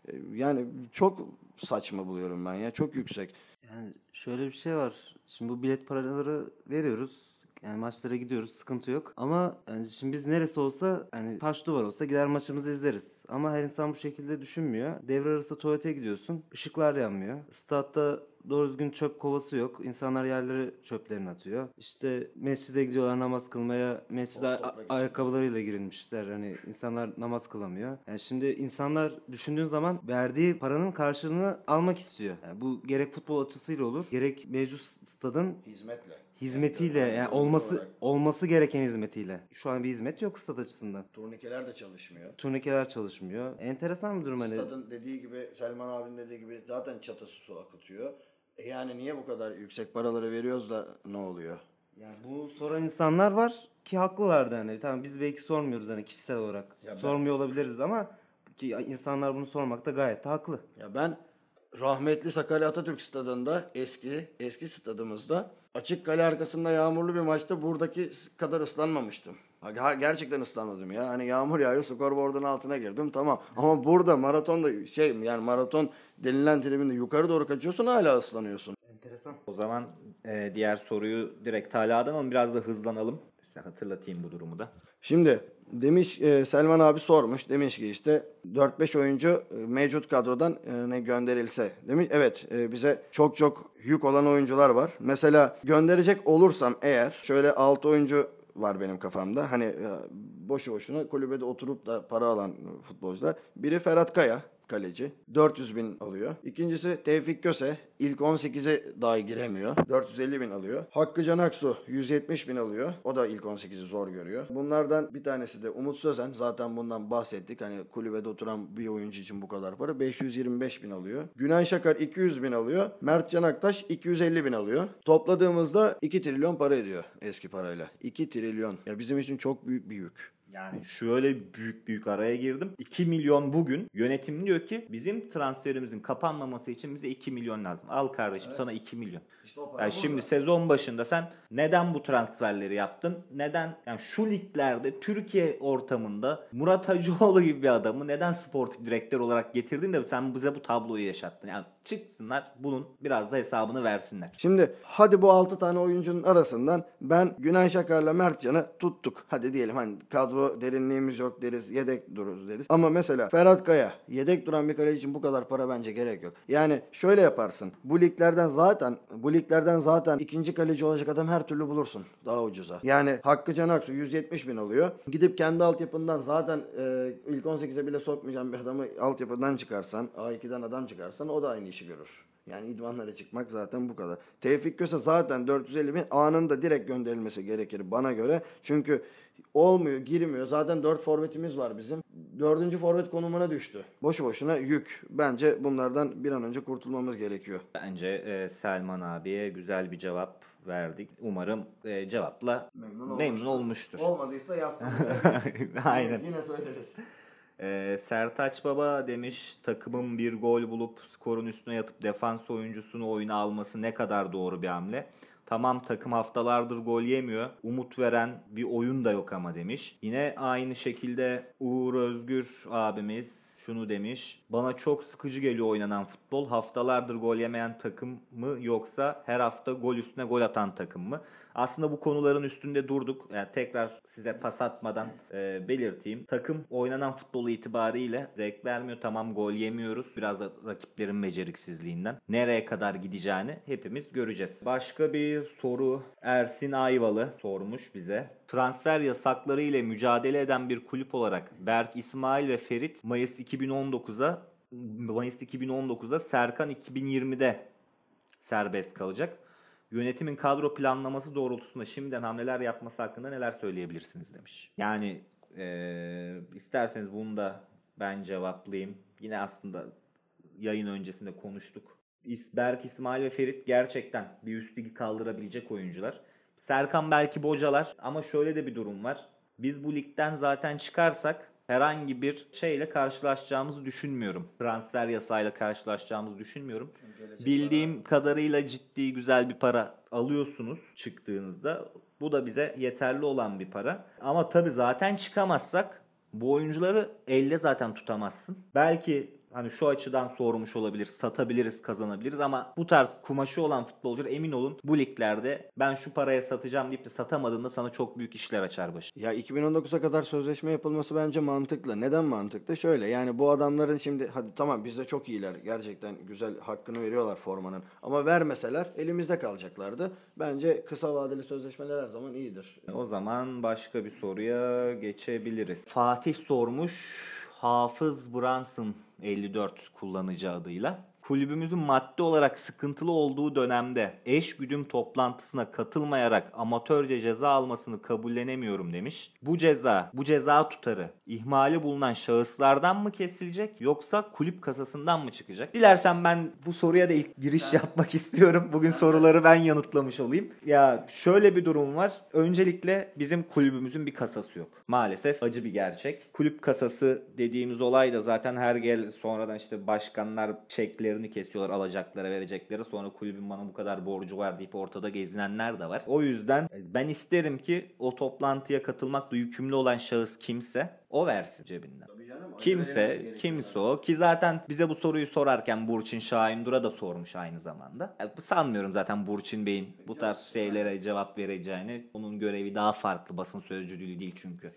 E, Yani çok saçma buluyorum ben ya çok yüksek. Yani şöyle bir şey var. Şimdi bu bilet paraları veriyoruz. Yani maçlara gidiyoruz sıkıntı yok. Ama yani şimdi biz neresi olsa hani taş duvar olsa gider maçımızı izleriz. Ama her insan bu şekilde düşünmüyor. Devre arası tuvalete gidiyorsun. ışıklar yanmıyor. Statta doğru düzgün çöp kovası yok. İnsanlar yerlere çöplerini atıyor. İşte mescide gidiyorlar namaz kılmaya. Mescide a- ayakkabılarıyla girilmişler. Hani insanlar namaz kılamıyor. Yani şimdi insanlar düşündüğün zaman verdiği paranın karşılığını almak istiyor. Yani bu gerek futbol açısıyla olur, gerek mevcut stadın Hizmetle. Hizmetiyle yani olması olması gereken hizmetiyle. Şu an bir hizmet yok stad açısından. Turnikeler de çalışmıyor. Turnikeler çalışmıyor. Enteresan bir durum hani. Stadın dediği gibi Selman abinin dediği gibi zaten çatısı su akıtıyor. E yani niye bu kadar yüksek paraları veriyoruz da ne oluyor? Yani bunu soran insanlar var ki haklılar da hani. Tamam biz belki sormuyoruz hani kişisel olarak. Ya ben- Sormuyor olabiliriz ama ki insanlar bunu sormakta gayet de haklı. Ya ben rahmetli Sakarya Atatürk stadında eski eski stadımızda açık kale arkasında yağmurlu bir maçta buradaki kadar ıslanmamıştım. Gerçekten ıslanmadım ya. Hani yağmur yağıyor skorboardun altına girdim tamam. Ama burada maratonda şey yani maraton denilen tribünde yukarı doğru kaçıyorsun hala ıslanıyorsun. Enteresan. O zaman e, diğer soruyu direkt Talha'dan ama biraz da hızlanalım. Size hatırlatayım bu durumu da. Şimdi demiş e, Selman abi sormuş. Demiş ki işte 4-5 oyuncu e, mevcut kadrodan e, gönderilse. Demiş evet e, bize çok çok yük olan oyuncular var. Mesela gönderecek olursam eğer şöyle 6 oyuncu var benim kafamda. Hani e, boşu boşuna kulübede oturup da para alan futbolcular. Biri Ferhat Kaya kaleci. 400 bin alıyor. İkincisi Tevfik Köse. İlk 18'e dahi giremiyor. 450 bin alıyor. Hakkı Can Aksu 170 bin alıyor. O da ilk 18'i zor görüyor. Bunlardan bir tanesi de Umut Sözen. Zaten bundan bahsettik. Hani kulübede oturan bir oyuncu için bu kadar para. 525 bin alıyor. Günay Şakar 200 bin alıyor. Mert Can Aktaş 250 bin alıyor. Topladığımızda 2 trilyon para ediyor eski parayla. 2 trilyon. Ya bizim için çok büyük bir yük. Yani şöyle büyük büyük araya girdim. 2 milyon bugün yönetim diyor ki bizim transferimizin kapanmaması için bize 2 milyon lazım. Al kardeşim sana 2 milyon. İşte o para Yani şimdi sezon başında sen neden bu transferleri yaptın? Neden yani şu liglerde Türkiye ortamında Murat Hacıoğlu gibi bir adamı neden sportif direktör olarak getirdin de sen bize bu tabloyu yaşattın? Yani çıksınlar bunun biraz da hesabını versinler. Şimdi hadi bu 6 tane oyuncunun arasından ben Günay Şakar'la Mertcan'ı tuttuk. Hadi diyelim hani kadro derinliğimiz yok deriz, yedek dururuz deriz. Ama mesela Ferhat Kaya, yedek duran bir kaleci için bu kadar para bence gerek yok. Yani şöyle yaparsın. Bu liglerden zaten bu liglerden zaten ikinci kaleci olacak adam her türlü bulursun daha ucuza. Yani Hakkı Can Aksu 170 bin alıyor. Gidip kendi altyapından zaten e, ilk 18'e bile sokmayacağın bir adamı altyapıdan çıkarsan, A2'den adam çıkarsan o da aynı işi görür. Yani idmanlara çıkmak zaten bu kadar. Tevfik Köse zaten 450 bin anında direkt gönderilmesi gerekir bana göre. Çünkü olmuyor, girmiyor. Zaten 4 forvetimiz var bizim. Dördüncü forvet konumuna düştü. Boşu boşuna yük. Bence bunlardan bir an önce kurtulmamız gerekiyor. Bence e, Selman abiye güzel bir cevap verdik. Umarım e, cevapla memnun, olmuştur. Olmadıysa yazsın. [LAUGHS] Aynen. Yine söyleriz. Ee, Sertaç Baba demiş takımın bir gol bulup skorun üstüne yatıp defans oyuncusunu oyuna alması ne kadar doğru bir hamle. Tamam takım haftalardır gol yemiyor. Umut veren bir oyun da yok ama demiş. Yine aynı şekilde Uğur Özgür abimiz şunu demiş. Bana çok sıkıcı geliyor oynanan futbol. Haftalardır gol yemeyen takım mı yoksa her hafta gol üstüne gol atan takım mı? Aslında bu konuların üstünde durduk. Yani tekrar size pas atmadan e, belirteyim. Takım oynanan futbolu itibariyle zevk vermiyor. Tamam gol yemiyoruz. Biraz da rakiplerin beceriksizliğinden. Nereye kadar gideceğini hepimiz göreceğiz. Başka bir soru Ersin Ayvalı sormuş bize. Transfer yasakları ile mücadele eden bir kulüp olarak Berk İsmail ve Ferit Mayıs 2019'a Mayıs 2019'da Serkan 2020'de serbest kalacak. Yönetimin kadro planlaması doğrultusunda şimdiden hamleler yapması hakkında neler söyleyebilirsiniz demiş. Yani eee, isterseniz bunu da ben cevaplayayım. Yine aslında yayın öncesinde konuştuk. Berk, İsmail ve Ferit gerçekten bir üst ligi kaldırabilecek oyuncular. Serkan belki bocalar ama şöyle de bir durum var. Biz bu ligden zaten çıkarsak herhangi bir şeyle karşılaşacağımızı düşünmüyorum. Transfer yasayla karşılaşacağımızı düşünmüyorum. Bildiğim kadarıyla ciddi güzel bir para alıyorsunuz çıktığınızda. Bu da bize yeterli olan bir para. Ama tabii zaten çıkamazsak bu oyuncuları elde zaten tutamazsın. Belki hani şu açıdan sormuş olabilir, satabiliriz, kazanabiliriz ama bu tarz kumaşı olan futbolcular emin olun bu liglerde ben şu paraya satacağım deyip de satamadığında sana çok büyük işler açar başı. Ya 2019'a kadar sözleşme yapılması bence mantıklı. Neden mantıklı? Şöyle yani bu adamların şimdi hadi tamam bizde çok iyiler. Gerçekten güzel hakkını veriyorlar formanın. Ama vermeseler elimizde kalacaklardı. Bence kısa vadeli sözleşmeler her zaman iyidir. O zaman başka bir soruya geçebiliriz. Fatih sormuş. Hafız Brunson 54 kullanıcı adıyla. Kulübümüzün maddi olarak sıkıntılı olduğu dönemde eş güdüm toplantısına katılmayarak amatörce ceza almasını kabullenemiyorum demiş. Bu ceza, bu ceza tutarı ihmali bulunan şahıslardan mı kesilecek yoksa kulüp kasasından mı çıkacak? Dilersen ben bu soruya da ilk giriş yapmak istiyorum. Bugün soruları ben yanıtlamış olayım. Ya şöyle bir durum var. Öncelikle bizim kulübümüzün bir kasası yok. Maalesef acı bir gerçek. Kulüp kasası dediğimiz olay da zaten her gel sonradan işte başkanlar çeklerini kesiyorlar alacaklara verecekleri. Sonra kulübün bana bu kadar borcu var deyip ortada gezinenler de var. O yüzden ben isterim ki o toplantıya katılmakla yükümlü olan şahıs kimse o versin cebinden. Kimse, kimse o. Ki zaten bize bu soruyu sorarken Burçin Şahindur'a da sormuş aynı zamanda. Ya, Sanmıyorum zaten Burçin Bey'in bu tarz şeylere cevap vereceğini. Onun görevi daha farklı basın sözcülüğü değil çünkü.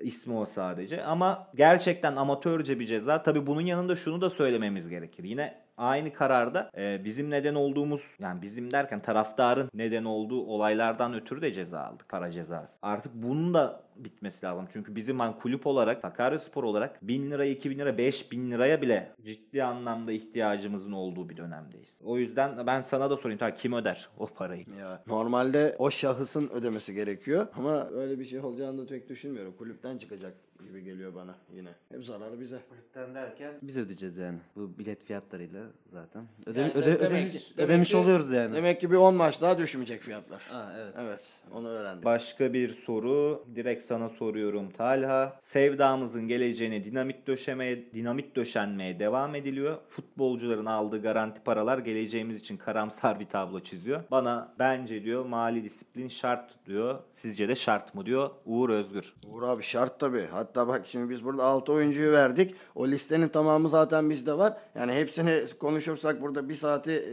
İsmi o sadece. Ama gerçekten amatörce bir ceza. Tabii bunun yanında şunu da söylememiz gerekir. Yine aynı kararda e, bizim neden olduğumuz yani bizim derken taraftarın neden olduğu olaylardan ötürü de ceza aldık. Para cezası. Artık bunun da bitmesi lazım. Çünkü bizim hani kulüp olarak Sakaryaspor olarak 1000 lira 2000 lira 5000 liraya bile ciddi anlamda ihtiyacımızın olduğu bir dönemdeyiz. O yüzden ben sana da sorayım. Ta kim öder o parayı? Ya normalde o şahısın ödemesi gerekiyor ama öyle bir şey olacağını da pek düşünmüyorum. Kulüpten çıkacak gibi geliyor bana yine. Hep zararı bize. Kulüpten derken biz ödeyeceğiz yani. Bu bilet fiyatlarıyla zaten. Öde, Yani öde- de- demek ödemiş, ki- demek ödemiş ki- oluyoruz yani. Demek ki bir 10 maç daha düşmeyecek fiyatlar. Ha, evet. Evet onu öğrendim. Başka bir soru. Direkt sana soruyorum Talha. Sevdamızın geleceğine dinamit döşemeye, dinamit döşenmeye devam ediliyor. Futbolcuların aldığı garanti paralar geleceğimiz için karamsar bir tablo çiziyor. Bana bence diyor mali disiplin şart diyor. Sizce de şart mı diyor Uğur Özgür. Uğur abi şart tabii. Hatta bak şimdi biz burada 6 oyuncuyu verdik. O listenin tamamı zaten bizde var. Yani hepsini konuşursak burada bir saati,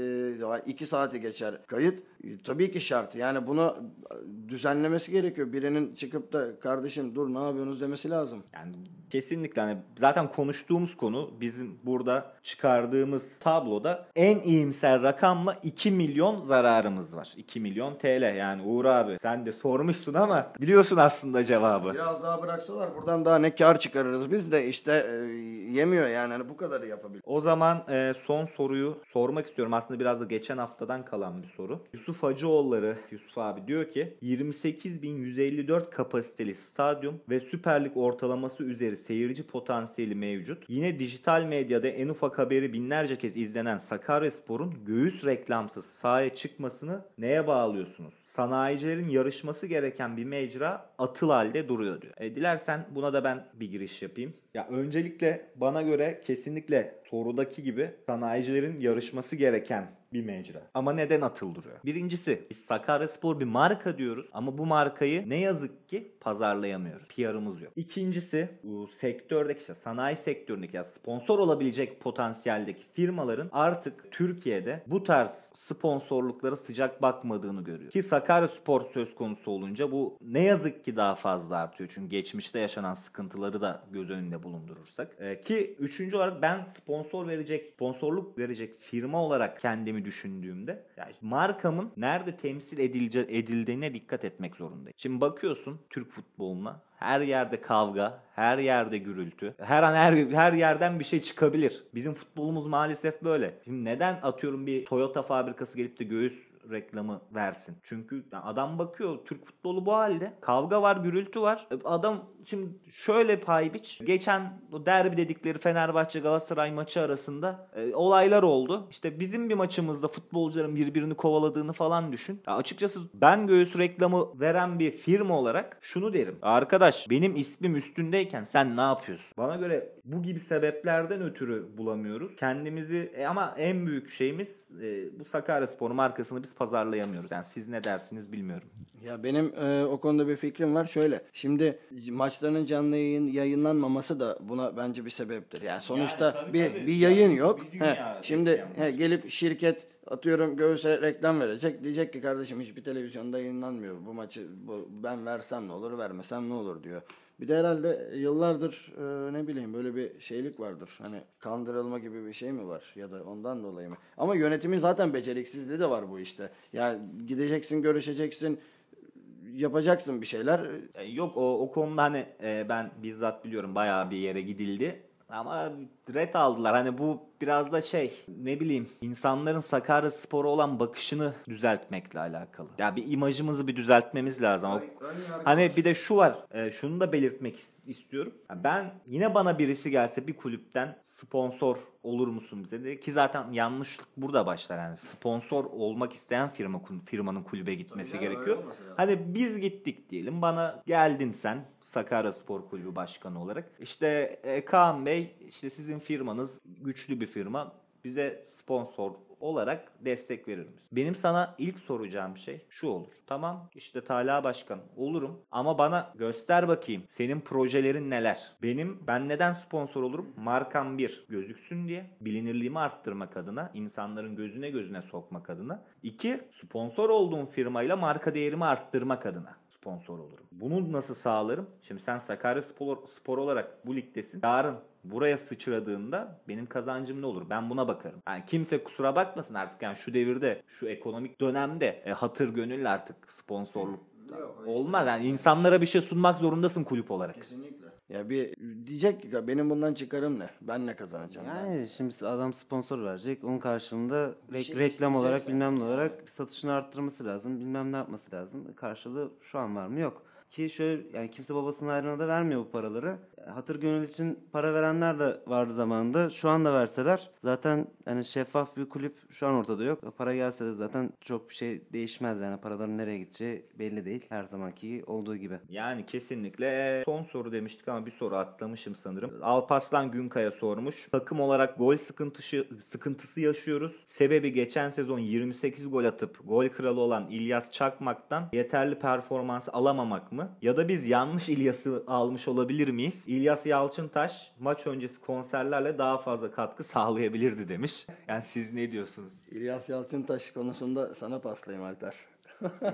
2 saati geçer kayıt. E, Tabii ki şart. Yani bunu e, düzenlemesi gerekiyor. Birinin çıkıp da kardeşim dur ne yapıyorsunuz demesi lazım. Yani kesinlikle hani zaten konuştuğumuz konu bizim burada çıkardığımız tabloda en iyimser rakamla 2 milyon zararımız var. 2 milyon TL yani Uğur abi sen de sormuşsun ama biliyorsun aslında cevabı. Biraz daha bıraksalar buradan daha ne kar çıkarırız. Biz de işte e, yemiyor yani. Hani bu kadarı yapabilir. O zaman e, son soruyu sormak istiyorum. Aslında biraz da geçen haftadan kalan bir soru. Yusuf Hacıoğulları, Yusuf abi diyor ki 28.154 kapasiteli stadyum ve Süper Lig ortalaması üzeri seyirci potansiyeli mevcut. Yine dijital medyada en ufak haberi binlerce kez izlenen Sakaryaspor'un göğüs reklamsız sahaya çıkmasını neye bağlıyorsunuz? Sanayicilerin yarışması gereken bir mecra atıl halde duruyor diyor. E, dilersen buna da ben bir giriş yapayım. Ya öncelikle bana göre kesinlikle sorudaki gibi sanayicilerin yarışması gereken bir mecra. Ama neden atıl duruyor? Birincisi biz Sakaryaspor bir marka diyoruz ama bu markayı ne yazık ki pazarlayamıyoruz. PR'ımız yok. İkincisi bu sektördeki işte sanayi sektöründeki ya sponsor olabilecek potansiyeldeki firmaların artık Türkiye'de bu tarz sponsorluklara sıcak bakmadığını görüyor. Ki Sakaryaspor söz konusu olunca bu ne yazık ki daha fazla artıyor. Çünkü geçmişte yaşanan sıkıntıları da göz önünde bulundurursak. Ee, ki üçüncü olarak ben sponsor verecek, sponsorluk verecek firma olarak kendimi düşündüğümde yani markamın nerede temsil edilce, edildiğine dikkat etmek zorundayım. Şimdi bakıyorsun Türk futboluna Her yerde kavga, her yerde gürültü. Her an her, her yerden bir şey çıkabilir. Bizim futbolumuz maalesef böyle. Şimdi neden atıyorum bir Toyota fabrikası gelip de göğüs reklamı versin. Çünkü adam bakıyor Türk futbolu bu halde. Kavga var, gürültü var. E, adam şimdi şöyle pay biç. Geçen o derbi dedikleri Fenerbahçe Galatasaray maçı arasında e, olaylar oldu. İşte bizim bir maçımızda futbolcuların birbirini kovaladığını falan düşün. Ya açıkçası ben göğüs reklamı veren bir firma olarak şunu derim. Arkadaş benim ismim üstündeyken sen ne yapıyorsun? Bana göre bu gibi sebeplerden ötürü bulamıyoruz. Kendimizi e, ama en büyük şeyimiz e, bu Sakaryaspor markasını biz pazarlayamıyoruz. Yani siz ne dersiniz bilmiyorum. Ya benim e, o konuda bir fikrim var. Şöyle. Şimdi maçların canlı yayın yayınlanmaması da buna bence bir sebeptir. Yani sonuçta Yani tabii, bir tabii. bir yayın Yani yok. bir dünya He, şimdi he, gelip şirket atıyorum göğüse reklam verecek. Diyecek ki kardeşim hiçbir televizyonda yayınlanmıyor. Bu maçı bu, ben versem ne olur, vermesem ne olur diyor. Bir de herhalde yıllardır e, ne bileyim böyle bir şeylik vardır. Hani kandırılma gibi bir şey mi var ya da ondan dolayı mı? Ama yönetimin zaten beceriksizliği de var bu işte. Yani gideceksin, görüşeceksin, yapacaksın bir şeyler. E, Yok o, o konuda hani e, ben bizzat biliyorum bayağı bir yere gidildi. Ama red aldılar. Hani bu biraz da şey ne bileyim insanların Sakarya Spor'a olan bakışını düzeltmekle alakalı. Ya bir imajımızı bir düzeltmemiz lazım. O- Hani bir de şu var. e, şunu da belirtmek is- istiyorum. Ben yine bana birisi gelse bir kulüpten sponsor olur musun bize de ki zaten yanlışlık burada başlar yani sponsor olmak isteyen firma firmanın kulübe gitmesi Tabii gerekiyor. Hani biz gittik diyelim bana geldin sen Sakarya Spor Kulübü Başkanı olarak. İşte e, Kaan Bey işte sizin firmanız güçlü bir firma bize sponsor olarak destek verir misin? Benim sana ilk soracağım şey şu olur. Tamam işte Talha Başkan olurum ama bana göster bakayım senin projelerin neler? Benim ben neden sponsor olurum? Markam bir gözüksün diye bilinirliğimi arttırmak adına insanların gözüne gözüne sokmak adına. İki sponsor olduğum firmayla marka değerimi arttırmak adına sponsor olurum. Bunu nasıl sağlarım? Şimdi sen Sakarya Spor, Spor olarak bu ligdesin. Yarın buraya sıçradığında benim kazancım ne olur? Ben buna bakarım. Yani kimse kusura bakmasın artık yani şu devirde, şu ekonomik dönemde e, hatır gönüllü artık sponsorluk Yok, olmaz. Yani insanlara bir şey sunmak zorundasın kulüp olarak. Kesinlikle. Ya bir diyecek ki benim bundan çıkarım ne? Ben ne kazanacağım? ben? Yani şimdi adam sponsor verecek. Onun karşılığında rek- şey reklam olarak isteyeceksen bilmem ne yani. olarak bir satışını arttırması lazım. Bilmem ne yapması lazım. Karşılığı şu an var mı? Yok. Ki şöyle yani kimse babasının ayrına da vermiyor bu paraları. Hatır gönül için para verenler de vardı zamanında. Şu anda verseler zaten hani şeffaf bir kulüp şu an ortada yok. Para gelse de zaten çok bir şey değişmez yani paraların nereye gideceği belli değil. Her zamanki olduğu gibi. Yani kesinlikle son soru demiştik ama bir soru atlamışım sanırım. Alpaslan Günkaya sormuş. Takım olarak gol sıkıntısı, sıkıntısı yaşıyoruz. Sebebi geçen sezon 28 gol atıp gol kralı olan İlyas Çakmak'tan yeterli performans alamamak mı? Ya da biz yanlış İlyas'ı almış olabilir miyiz? İlyas Yalçıntaş maç öncesi konserlerle daha fazla katkı sağlayabilirdi demiş. Yani siz ne diyorsunuz? İlyas Yalçıntaş konusunda sana paslayayım Alper.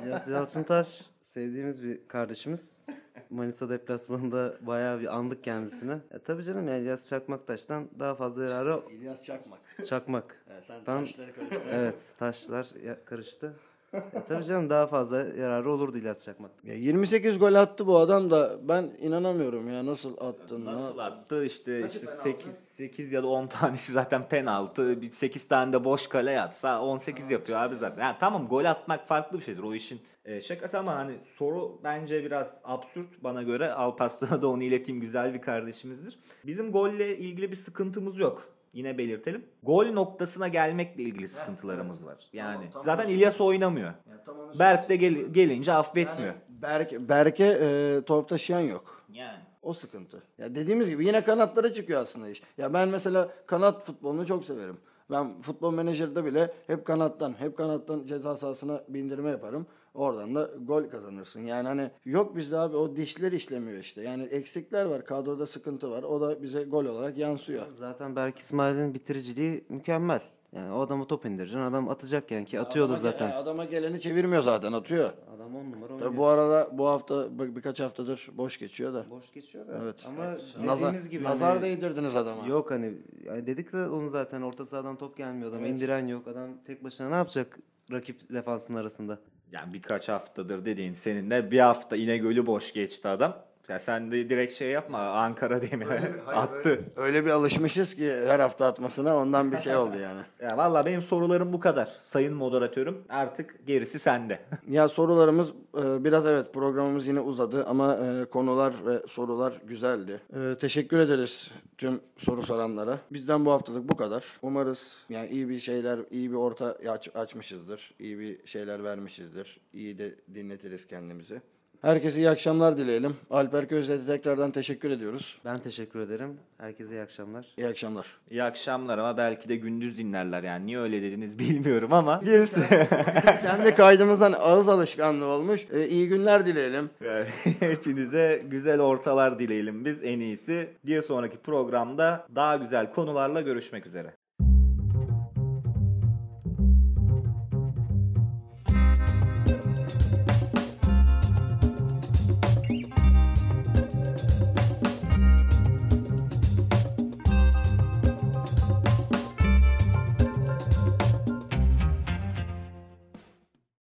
İlyas Yalçıntaş sevdiğimiz bir kardeşimiz. Manisa deplasmanında bayağı bir andık kendisine. E tabii canım yani İlyas Çakmaktaş'tan daha fazla yararı İlyas Çakmak. Çakmak. Yani sen Tam- taşları karıştırdın. Evet taşlar ya- karıştı. E tabii canım daha fazla yararı olurdu İlyas Çakmak. Ya 28 gol attı bu adam da ben inanamıyorum ya nasıl attın? Nasıl attı işte, Kaçı işte penaltı? 8, 8 ya da 10 tanesi zaten penaltı. Bir 8 tane de boş kale yatsa 18 yapıyor abi zaten. Yani tamam gol atmak farklı bir şeydir o işin e, şakası ama hani soru bence biraz absürt bana göre. Alparslan'a da onu ileteyim güzel bir kardeşimizdir. Bizim golle ilgili bir sıkıntımız yok. Yine belirtelim. Gol noktasına gelmekle ilgili sıkıntılarımız var. Yani Tamam, tamam. zaten İlyas oynamıyor. Ya tam onu Berk de gel- gelince affetmiyor. Yani Berke, Berke e, top taşıyan yok. Yani. O sıkıntı. Ya dediğimiz gibi yine kanatlara çıkıyor aslında iş. Ya ben mesela kanat futbolunu çok severim. Ben futbol menajerde bile hep kanattan, hep kanattan ceza sahasına bindirme yaparım. Oradan da gol kazanırsın. Yani hani yok bizde abi o dişler işlemiyor işte. Yani eksikler var, kadroda sıkıntı var. O da bize gol olarak yansıyor. Zaten Berk İsmail'in bitiriciliği mükemmel. Yani o adamı top indireceksin. Adam atacak yani ki atıyordu Adama ge- zaten. Adama geleni çevirmiyor zaten, atıyor. Adam on numara oynuyor. Tabii bu arada bu hafta bir- birkaç haftadır boş geçiyor da. Boş geçiyor da. Evet. Ama Nazar, dediğimiz gibi nazar hani- değdirdiniz adama. Yok hani yani dedik de onu zaten orta sahadan top gelmiyor adam indiren yok adam tek başına ne yapacak rakip defansının arasında. Yani birkaç haftadır dediğin senin de bir hafta İnegöl'ü boş geçti adam. Ya sen de direkt şey yapma Ankara Demir attı. Öyle bir alışmışız ki her hafta atmasına ondan bir şey oldu yani. [LAUGHS] Ya valla benim sorularım bu kadar. Sayın moderatörüm artık gerisi sende. [LAUGHS] Ya sorularımız e, biraz evet programımız yine uzadı ama e, konular ve sorular güzeldi. E, teşekkür ederiz tüm soru soranlara. Bizden bu haftalık bu kadar. Umarız yani iyi bir şeyler, iyi bir orta aç- açmışızdır. İyi bir şeyler vermişizdir. İyi de dinletiriz kendimizi. Herkese iyi akşamlar dileyelim. Alper Közde tekrardan teşekkür ediyoruz. Ben teşekkür ederim. Herkese iyi akşamlar. İyi akşamlar. İyi akşamlar ama belki de gündüz dinlerler yani. Niye öyle dediniz [LAUGHS] bilmiyorum ama. Gerisi. [LAUGHS] Kendi kaydımızdan ağız alışkanlığı olmuş. E, iyi günler dileyelim. [LAUGHS] Hepinize güzel ortalar dileyelim biz en iyisi. Bir sonraki programda daha güzel konularla görüşmek üzere.